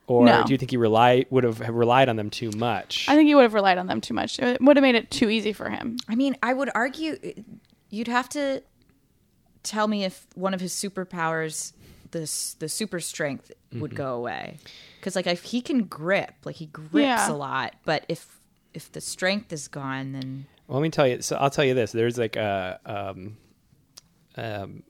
or No. do you think he rely would have relied on them too much? I think he would have relied on them too much. It would have made it too easy for him. I mean, I would argue you'd have to tell me if one of his superpowers, this the super strength, would go away. Because like if he can grip, like he grips Yeah. a lot, but if if the strength is gone, then Well, let me tell you. So I'll tell you this. There's like a um, um,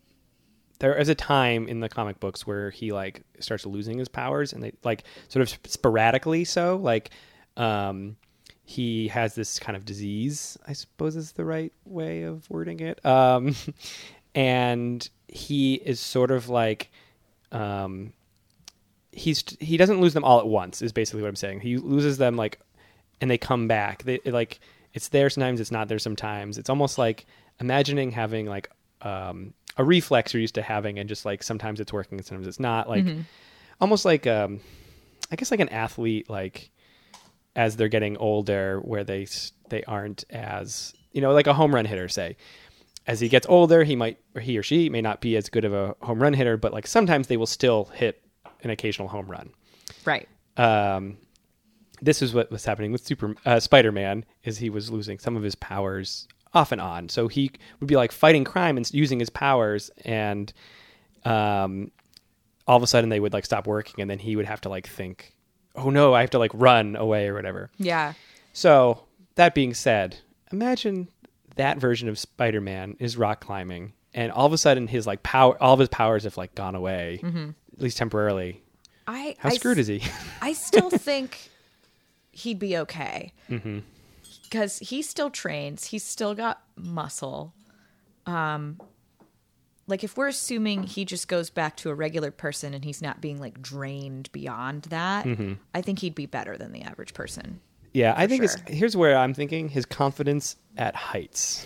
there is a time in the comic books where he like starts losing his powers, and they like sort of sporadically. So like, um, he has this kind of disease. I suppose is the right way of wording it. Um, <laughs> and he is sort of like, um, he's he doesn't lose them all at once. Is basically what I'm saying. He loses them like and they come back. They like it's there sometimes, it's not there sometimes. It's almost like imagining having like um, a reflex you're used to having, and just like sometimes it's working and sometimes it's not. Like almost like um, I guess like an athlete, like as they're getting older, where they they aren't as you know like a home run hitter, say. As he gets older, he might or he or she may not be as good of a home run hitter, but like sometimes they will still hit an occasional home run right. um, this is what was happening with Super uh, Spider-Man is he was losing some of his powers off and on. So he would be like fighting crime and using his powers, and um, all of a sudden they would like stop working, and then he would have to like think, "Oh no, I have to like run away or whatever." Yeah. So that being said, imagine that version of Spider-Man is rock climbing, and all of a sudden his like power, all of his powers have like gone away, mm-hmm. at least temporarily. I How I screwed s- is he? <laughs> I still <laughs> think he'd be okay mm-hmm. because he still trains. He's still got muscle. Um, like if we're assuming he just goes back to a regular person and he's not being like drained beyond that, mm-hmm. I think he'd be better than the average person. Yeah, I think sure. it's here's where I'm thinking his confidence at heights.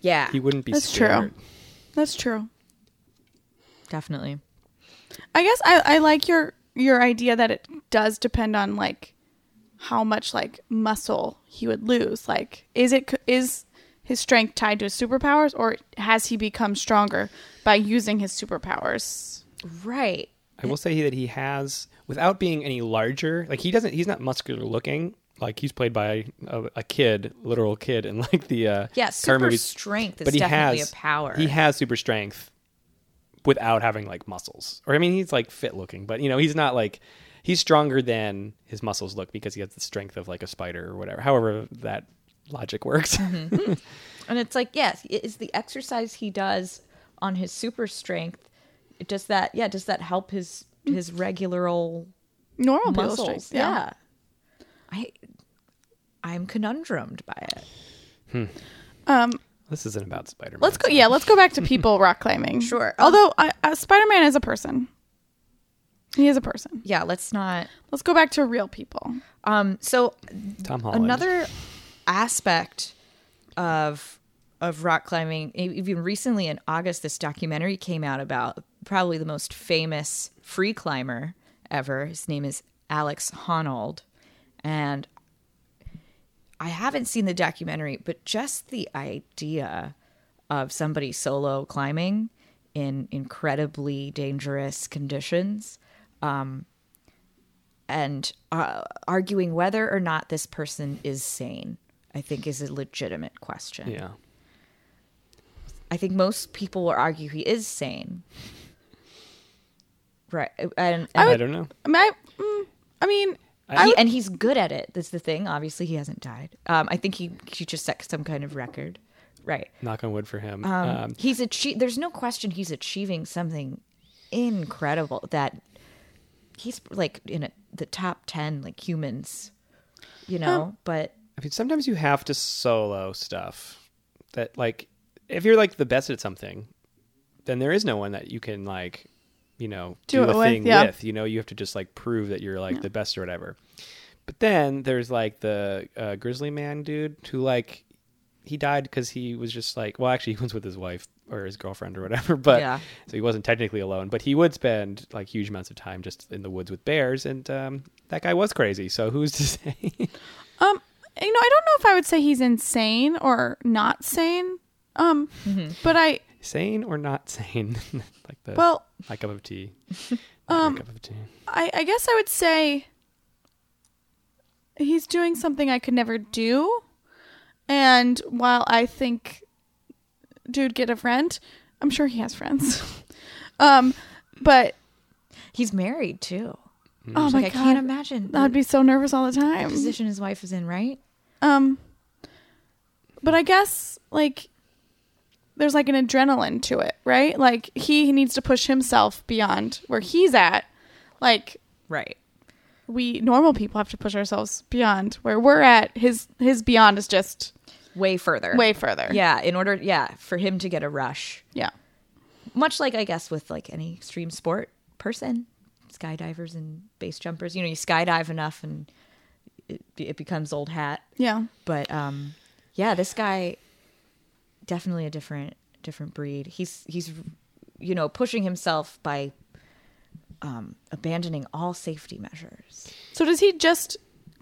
Yeah, He wouldn't be That's true. That's true. definitely. I guess I, I like your your idea that it does depend on like how much like muscle he would lose. Like, is it is his strength tied to his superpowers, or has he become stronger by using his superpowers? Right. I will say that he has, without being any larger, like he doesn't. He's not muscular looking. Like he's played by a, a kid, literal kid, in like the uh, Yeah, super movies. strength is But he definitely has a power. He has super strength without having like muscles. Or I mean, he's like fit looking, but you know, he's not like he's stronger than his muscles look because he has the strength of like a spider or whatever. However, that logic works. Mm-hmm. <laughs> <laughs> And it's like, yes, is the exercise he does on his super strength does that yeah, does that help his his regular old Normal people's muscles? strength, Yeah. I I'm conundrumed by it. Um, this isn't about Spider Man. let's go. Yeah, let's go back to <laughs> people rock climbing. Sure. Um, Although I, uh, Spider Man is a person. He is a person. Yeah, let's not Let's go back to real people. um so Tom Holland. another aspect of of rock climbing even recently in august this documentary came out about probably the most famous free climber ever his name is alex honnold and i haven't seen the documentary but just the idea of somebody solo climbing in incredibly dangerous conditions and uh, arguing whether or not this person is sane. I think is a legitimate question. Yeah. I think most people will argue he is sane. Right. And, I and, I don't know. I mean, I, mm, I mean, I- he, and he's good at it. That's the thing. Obviously, he hasn't died. Um, I think he he just set some kind of record. Right. Knock on wood for him. Um, Um, he's achieved. There's no question he's achieving something incredible. That he's like in a, the top ten like humans. You know, but I mean, sometimes you have to solo stuff that, like, if you're like the best at something, then there is no one that you can like, you know, Do do, a with, thing yeah. with. You know, you have to just like prove that you're like the best or whatever. But then there's like the uh, grizzly man dude who like he died because he was just like, well, actually, he was with his wife or his girlfriend or whatever, but Yeah. so he wasn't technically alone. But he would spend like huge amounts of time just in the woods with bears, and um, that guy was crazy. So who's to <laughs> say? um, you know, I don't know if I would say he's insane or not sane. Um, but I, sane or not sane? <laughs> like the well, my cup of tea. <laughs> Um, cup of tea. I, I guess I would say he's doing something I could never do. And while I think, dude, get a friend, I'm sure he has friends. <laughs> um, but he's married too. oh my Like I can't imagine I'd be so nervous all the time. position his wife is in. Right. Um, but I guess like there's like an adrenaline to it, right? Like he needs to push himself beyond where he's at. Like Right. we normal people have to push ourselves beyond where we're at. His his beyond is just Way further. way further. Yeah. In order. Yeah. For him to get a rush. Yeah. much like I guess with like any extreme sport person, skydivers and base jumpers. You know, you skydive enough and it, it becomes old hat. Yeah. But um, yeah, this guy definitely a different different breed. He's he's you know pushing himself by um, abandoning all safety measures. So does he just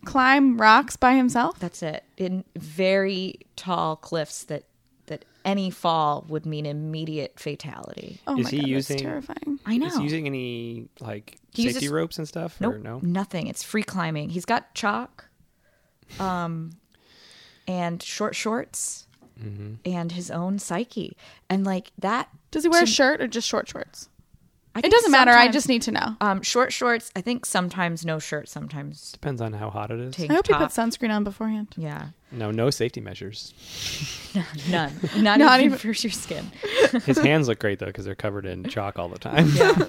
climb rocks by himself? That's it. In very tall cliffs that that any fall would mean immediate fatality. Oh Is my he god, using- that's terrifying. I know. Is he using any like He safety uses- ropes and stuff? Nope, Or no? nothing. It's free climbing. He's got chalk, um, and short shorts, Mm-hmm. and his own psyche, and like that. Does he wear a shirt or just short shorts? I It doesn't matter. I just need to know. um short shorts. I think sometimes no shirt, sometimes Depends on how hot it is. I hope he top. puts sunscreen on beforehand. Yeah, No, no safety measures. <laughs> none. <laughs> Not, Not even, even- for your skin. His <laughs> hands look great though because they're covered in chalk all the time. Yeah,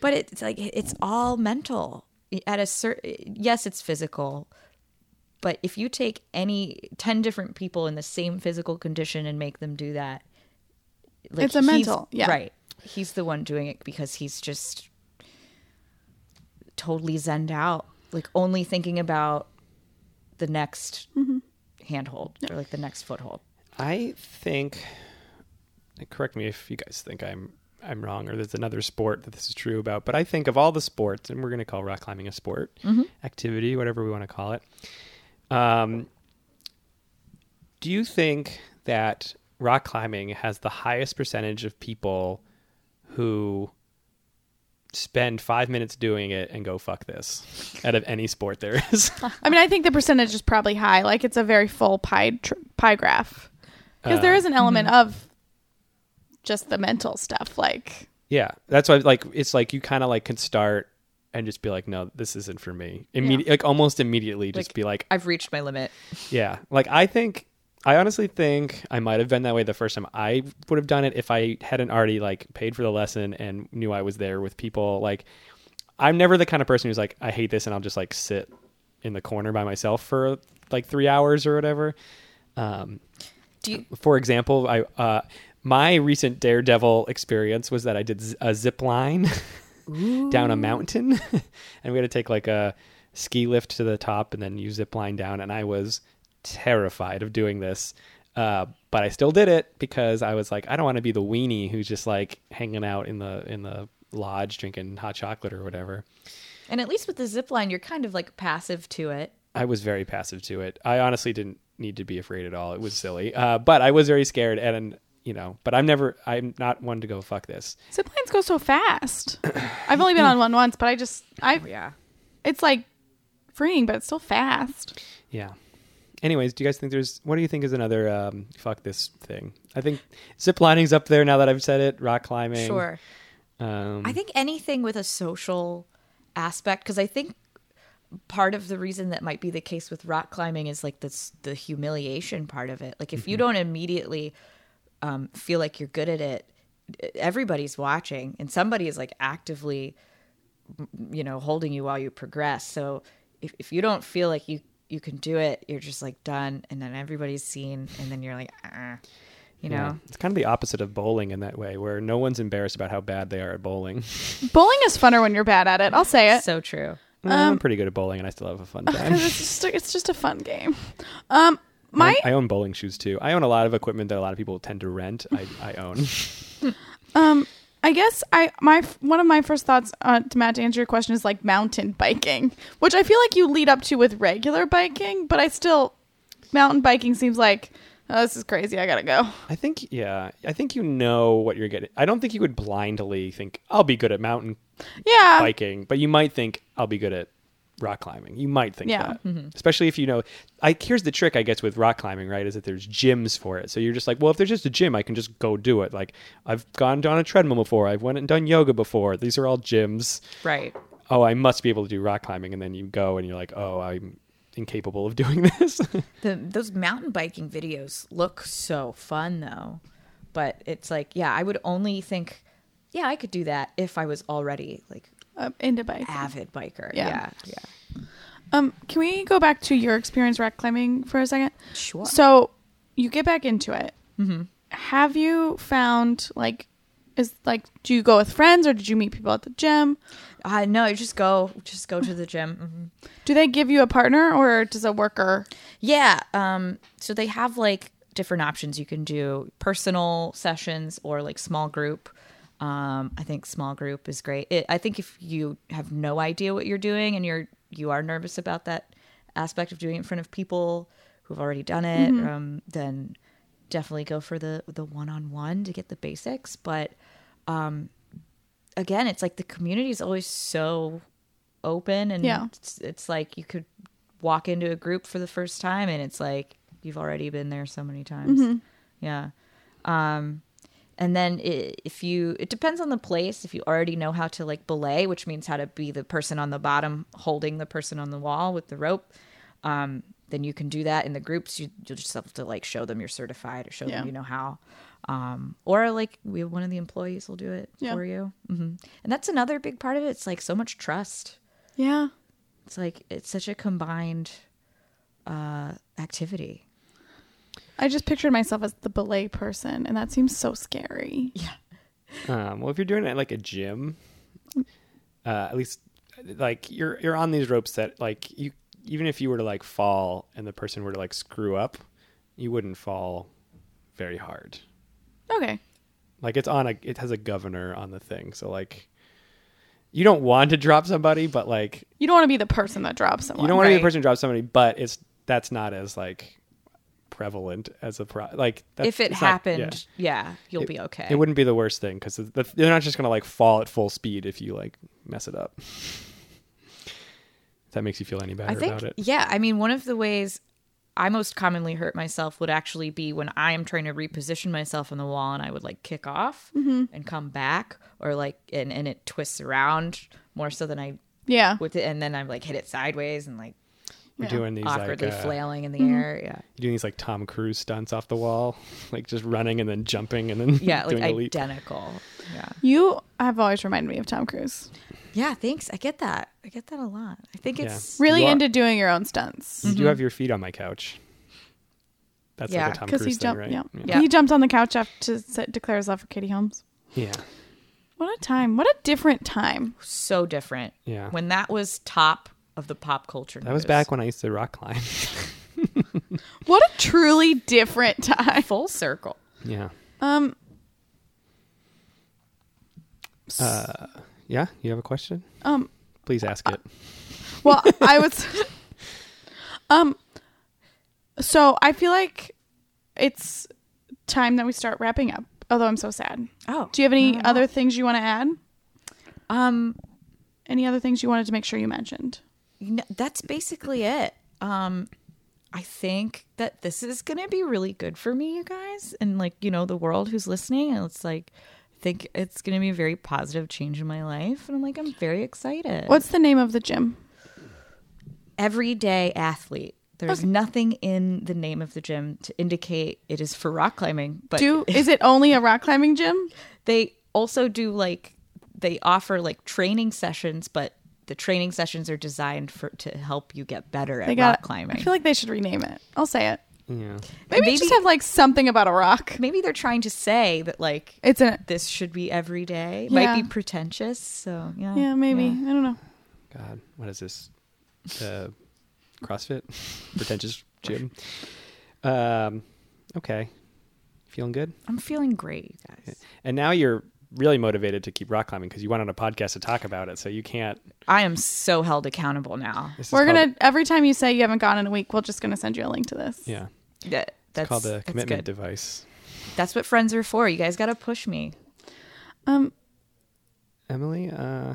but it's like it's all mental. At a certain, yes, it's physical. But if you take any 10 different people in the same physical condition and make them do that, It's a mental, yeah. Right. He's the one doing it because he's just totally zened out, like only thinking about the next Mm-hmm. handhold or like the next foothold. I think. Correct me if you guys think I'm I'm wrong or there's another sport that this is true about, but I think of all the sports, and we're going to call rock climbing a sport, activity, whatever we want to call it. Um, do you think that rock climbing has the highest percentage of people who spend five minutes doing it and go fuck this out of any sport there is? <laughs> I mean, I think the percentage is probably high. Like it's a very full pie tr- pie graph because there Uh, is an element of just the mental stuff. Like Yeah, that's why like it's like you kind of like can start and just be like, no, this isn't for me. Immediate, like almost immediately, just Like- be like, I've reached my limit. yeah. Like I think, I honestly think I might have been that way the first time. I would have done it if I hadn't already like paid for the lesson and knew I was there with people. Like, I'm never the kind of person who's like, I hate this, and I'll just like sit in the corner by myself for like three hours or whatever. Um, Do you for example, I uh, my recent Daredevil experience was that I did z- a zip line <laughs> down a mountain, <laughs> and we had to take like a ski lift to the top and then you zip line down, and I was terrified of doing this. Uh, but I still did it because I was like, I don't want to be the weenie who's just like hanging out in the in the lodge drinking hot chocolate or whatever. And at least with the zip line, you're kind of like passive to it. I was very passive to it. I honestly didn't need to be afraid at all. It was silly, uh, but I was very scared, and you know, but I'm never, I'm not one to go fuck this. zip lines go so fast. I've only been on one once, but I just I Yeah. it's like freeing, but it's still fast. Yeah. Anyways, do you guys think there's what do you think is another um, fuck this thing? I think zip lining's up there now that I've said it. Rock climbing. Sure. Um, I think anything with a social aspect, because I think part of the reason that might be the case with rock climbing is like this the humiliation part of it. Like if you don't immediately um, feel like you're good at it, everybody's watching, and somebody is like actively, you know, holding you while you progress. So if if you don't feel like you you can do it, you're just like done, and then everybody's seen, and then you're like, ah, you know. yeah. it's kind of the opposite of bowling in that way, where no one's embarrassed about how bad they are at bowling. <laughs> Bowling is funner when you're bad at it. I'll say it. So true. I'm pretty good at bowling, and I still have a fun <laughs> time. it's just a, it's just a fun game. Um, my I, I own bowling shoes too. I own a lot of equipment that a lot of people tend to rent. I, I own. <laughs> um, I guess I my one of my first thoughts uh, to Matt to answer your question is like mountain biking, which I feel like you lead up to with regular biking, but I still mountain biking seems like oh, this is crazy. I gotta go. I think yeah. I think you know what you're getting. I don't think you would blindly think I'll be good at mountain Yeah, biking, but you might think I'll be good at rock climbing. You might think Yeah. that, mm-hmm. especially if you know. I here's the trick I guess with rock climbing, right? Is that there's gyms for it. So you're just like, well, if there's just a gym, I can just go do it. Like I've gone down a treadmill before. I've went and done yoga before. These are all gyms. Right. Oh, I must be able to do rock climbing, and then you go and you're like, oh, I'm incapable of <laughs> doing this. The those mountain biking videos look so fun though. But it's like, yeah, I would only think yeah, I could do that if I was already like uh, into biking. avid biker. Yeah. Yeah. Yeah. Um, can we go back to your experience rock climbing for a second? Sure. So you get back into it. Mm-hmm. Have you found like is like do you go with friends or did you meet people at the gym? Uh, no, you just go just go to the gym. hmm Do they give you a partner or does a worker? Yeah. Um, so they have like different options. You can do personal sessions or like small group. Um, I think small group is great. It, I think if you have no idea what you're doing and you're you are nervous about that aspect of doing it in front of people who've already done it, um, then definitely go for the the one on one to get the basics. But um, again, it's like the community is always so open and Yeah. it's, it's like you could walk into a group for the first time and it's like you've already been there so many times yeah um and then i if you it depends on the place if you already know how to like belay which means how to be the person on the bottom holding the person on the wall with the rope um then you can do that in the groups you, you'll just have to like show them you're certified or show Yeah. them you know how um or like we one of the employees will do it Yeah. for you hmm and that's another big part of it it's like so much trust Yeah. it's like it's such a combined uh activity. I just pictured myself as the belay person and that seems so scary. Yeah. Um, well, if you're doing it at like a gym, uh, at least like you're you're on these ropes that like you even if you were to like fall and the person were to like screw up, you wouldn't fall very hard. Okay. Like it's on a it has a governor on the thing, so like you don't want to drop somebody, but like You don't want to be the person that drops someone. you don't want to be the person to drop somebody, but it's that's not as like prevalent as a pro like that's, if it it's not- happened, yeah. yeah, you'll It- be okay. It wouldn't be the worst thing because they're not just going to like fall at full speed if you like mess it up. If that makes you feel any better I think, about it. yeah. I mean, one of the ways I most commonly hurt myself would actually be when I am trying to reposition myself on the wall and I would like kick off Mm-hmm. and come back, or like and and it twists around more so than I Yeah. with it, and then I'm like hit it sideways and like You're Yeah. doing these awkwardly like uh, flailing in the Mm-hmm. air. Yeah, you're doing these like Tom Cruise stunts off the wall, <laughs> like just running and then jumping and then <laughs> yeah, like doing a leap. identical. Yeah. You have always reminded me of Tom Cruise. Yeah, thanks. I get that. I get that a lot. I think Yeah. it's Really are- into doing your own stunts. You do have your feet on my couch. That's Yeah, like a Tom Because Cruise he thing, jumped, right? yeah. Yeah. he jumped on the couch after to set, declare his love for Katie Holmes. yeah, What a time! What a different time. so different. yeah. When that was top of the pop culture. that was news. back when I used to rock climb. <laughs> What a truly different time. full circle. yeah, Um. uh, yeah. You have a question? Um. Please ask it. Well, I was. <laughs> um. So I feel like it's time that we start wrapping up. Although I'm so sad. Oh, Do you have any not at other things you want to add? Um, Any other things you wanted to make sure you mentioned? You know, that's basically it. Um, I think that this is going to be really good for me, you guys, and like you know the world who's listening. And it's like, I think it's going to be a very positive change in my life, and I'm like, I'm very excited. What's the name of the gym? everyday athlete? There's nothing in the name of the gym to indicate it is for rock climbing, but Do is it only a rock climbing gym? <laughs> they also do like they offer like training sessions, but the training sessions are designed for to help you get better at They rock got. climbing. I feel like they should rename it. I'll say it. Yeah. Maybe, Maybe- just have like something about a rock. maybe they're trying to say that like It's a this should be every day. Yeah. Might be pretentious. So yeah, yeah, maybe yeah. I don't know. God, what is this? Uh, CrossFit, pretentious gym. Um, okay, feeling good. I'm feeling great, you guys. And now you're really motivated to keep rock climbing because you went on a podcast to talk about it. So you can't. I am so held accountable now. This We're called- gonna every time you say you haven't gone in a week, we're just gonna send you a link to this. Yeah, That, it's that's called a commitment good. device. That's what friends are for. You guys got to push me. Um, Emily, uh,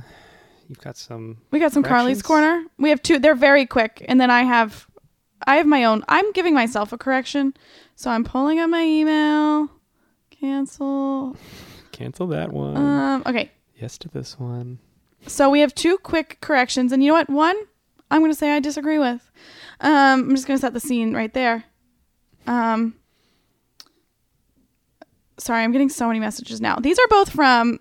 you've got some. we got some Carly's corner. We have two. They're very quick, and then I have, I have my own. I'm giving myself a correction, so I'm pulling up my email. Cancel. Cancel that one. Um. Okay. yes to this one. So we have two quick corrections, and you know what? One, I'm going to say I disagree with. Um, I'm just going to set the scene right there. Um, sorry, I'm getting so many messages now. These are both from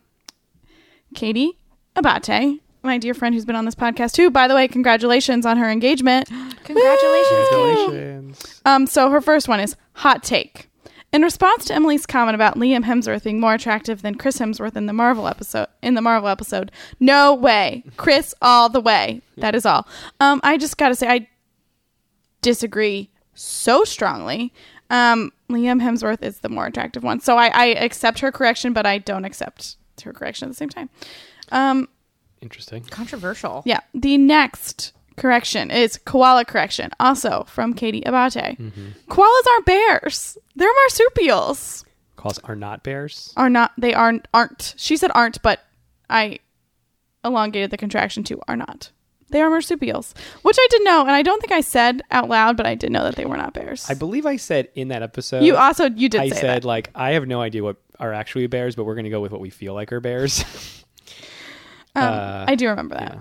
Katie Abate, my dear friend who's been on this podcast too. By the way, congratulations on her engagement. Congratulations. Congratulations. Um, so her first one is hot take. In response to Emily's comment about Liam Hemsworth being more attractive than Chris Hemsworth in the Marvel episode, in the Marvel episode, no way, <laughs> Chris all the way. That is all. Um, I just got to say, I disagree so strongly. Um, Liam Hemsworth is the more attractive one, so I, I accept her correction, but I don't accept her correction at the same time. Um, Interesting. Controversial. yeah. The next correction is koala correction, also from Katie Abate. Koalas aren't bears; they're marsupials. Koalas are not bears. Are not? They aren't. Aren't. She said aren't, but I elongated the contraction to are not. They are marsupials, which I didn't know, and I don't think I said out loud, but I did know that they were not bears. I believe I said in that episode. you also you did I said that. like I have no idea what are actually bears, but we're going to go with what we feel like are bears. Um, uh, I do remember that.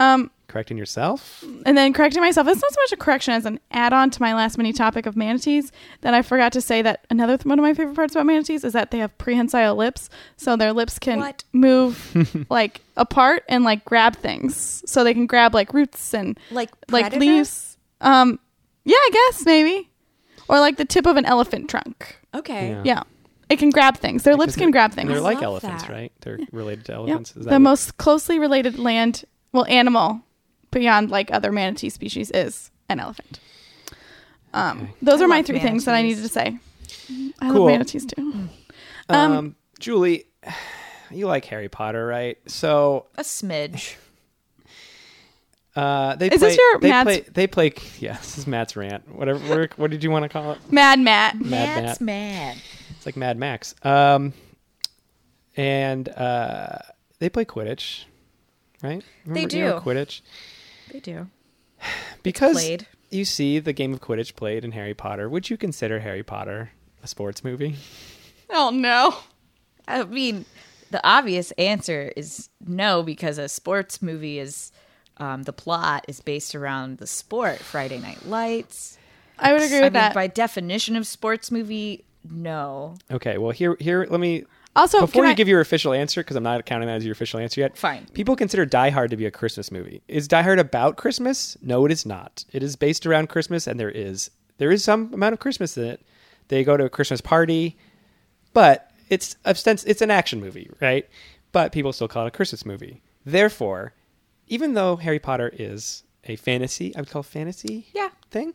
yeah. Um, Correcting yourself. and then correcting myself. It's not so much a correction as an add-on to my last mini topic of manatees. That I forgot to say that another th- one of my favorite parts about manatees is that they have prehensile lips, so their lips can What? move <laughs> like apart and like grab things. So they can grab like roots and Like like leaves. Um, yeah, I guess maybe, or like the tip of an elephant trunk. Okay. Yeah. Yeah, it can grab things. Their lips can grab things. they're like elephants, that. right? They're related to Yep. elephants. Is that the what- most closely related land, well, animal beyond like other manatee species is an elephant. Um, Okay. those I are my love three things that I needed to say. I Cool. love manatees too. Um, um, Julie, <sighs> you like Harry Potter, right? So A smidge. uh, they Is play, this your they Matt's- play they play yeah, this is Matt's rant. Whatever what, what did you want to call it? Mad Matt. Mad Matt's Matt. mad. It's like Mad Max. Um and uh they play Quidditch, right? They you know do. Quidditch. They do. Because you see the game of Quidditch played in Harry Potter. Would you consider Harry Potter a sports movie? Oh no. I mean, the obvious answer is no, because a sports movie is um, the plot is based around the sport. Friday Night Lights. I would agree I with mean, that. by definition of sports movie, no. Okay, well here here let me also, before you I- give your official answer because I'm not counting that as your official answer yet. Fine. People consider Die Hard to be a Christmas movie. Is Die Hard about Christmas? No, it is not. It is based around Christmas, and there is there is some amount of Christmas in it. They go to a Christmas party, but it's it's an action movie, right? But people still call it a Christmas movie. Therefore, even though Harry Potter is a fantasy, I would call it fantasy Yeah. thing,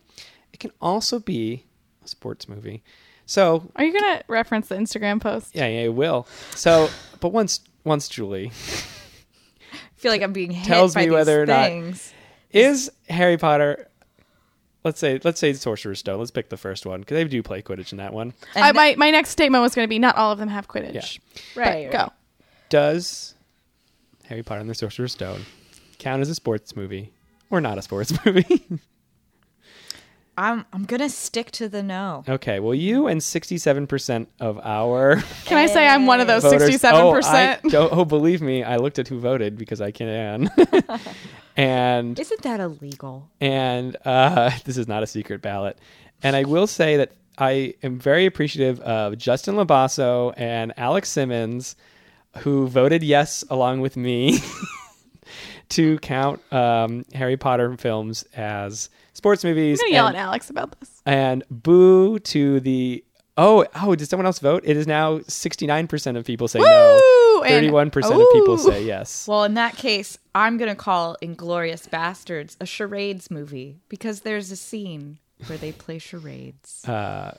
it can also be a sports movie. So are you gonna reference the Instagram post? yeah, yeah, it will. So, but once once Julie I feel like I'm being hit Tells by me these whether or not- is Harry Potter. Let's say let's say Sorcerer's Stone. Let's pick the first one because they do play Quidditch in that one. I, my my next statement was going to be not all of them have Quidditch. Yeah. Right, But right. Go. Does Harry Potter and the Sorcerer's Stone count as a sports movie or not a sports <laughs> movie? I'm I'm gonna stick to the no. okay, well, you and 67% of our Can I say I'm one of those voters. sixty-seven Oh, I percent? don't- oh, believe me, I looked at who voted because I can. <laughs> and Isn't that illegal? and uh, <laughs> this is not a secret ballot. And I will say that I am very appreciative of Justin Labasso and Alex Simmons, who voted yes along with me <laughs> to count um, Harry Potter films as sports movies. I'm gonna yell and, at Alex about this. and boo to the. Oh, oh! Did someone else vote? It is now sixty-nine percent of people say no. Woo! And- Thirty-one percent of people say yes. Well, in that case, I'm gonna call Inglourious Basterds a charades movie because there's a scene where they play charades. Uh,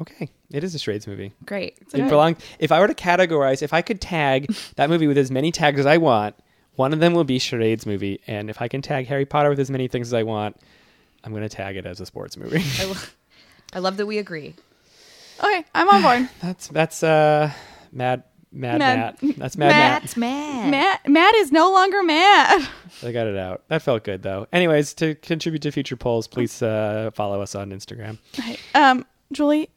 okay, it is a charades movie. Great. It belongs. If I were to categorize, if I could tag that movie with as many tags as I want, one of them will be charades movie. And if I can tag Harry Potter with as many things as I want, I'm going to tag it as a sports movie. <laughs> I, lo- I love that we agree. Okay, I'm on board. <laughs> that's that's uh mad mad Mad- Matt. That's mad, Matt. Matt. Mad. Matt Matt is no longer mad. I <laughs> got it out. That felt good though. Anyways, to contribute to future polls, please uh, follow us on Instagram. Okay. Um, Julie,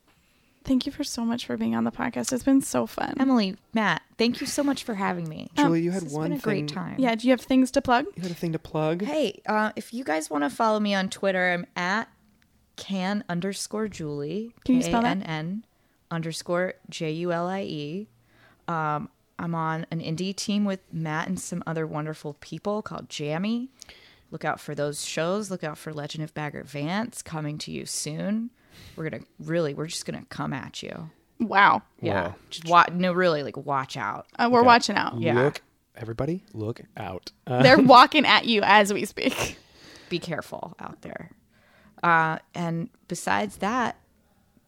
thank you for so much for being on the podcast. It's been so fun. Emily, Matt, thank you so much for having me. Julie, you had This has one been a thing. great time. yeah, do you have things to plug? You had a thing to plug. Hey, uh, if you guys want to follow me on Twitter, I'm at can underscore Julie. Can you spell that? K-A-N-N underscore J U L I E. Um, I'm on an indie team with Matt and some other wonderful people called Jammy. Look out for those shows. Look out for Legend of Baggert Vance coming to you soon. We're gonna really, we're just gonna come at you. Wow. Yeah, Whoa. just wa- no, really, like watch out. Uh, we're Okay. watching out. Yeah. Look, everybody, look out. Uh, They're <laughs> walking at you as we speak. be careful out there. Uh, and besides that,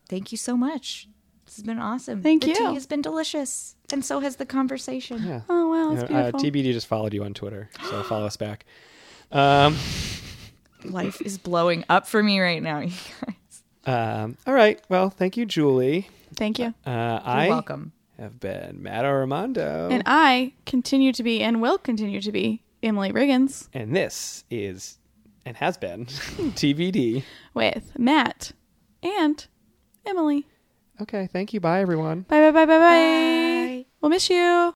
thank you so much. This has been awesome. Thank the you. tea has been delicious, and so has the conversation. yeah. Oh wow, that's uh, beautiful. TBD just followed you on Twitter, so follow us back. Um, <laughs> Life is blowing up for me right now. You guys. Um, all right. Well, thank you, Julie. Thank you. Uh, You're I welcome. have been Matt Armando, And I continue to be and will continue to be Emily Riggins and this is and has been <laughs> TBD. with Matt and Emily. Okay. Thank you. Bye, everyone. Bye bye bye bye bye. Bye. We'll miss you.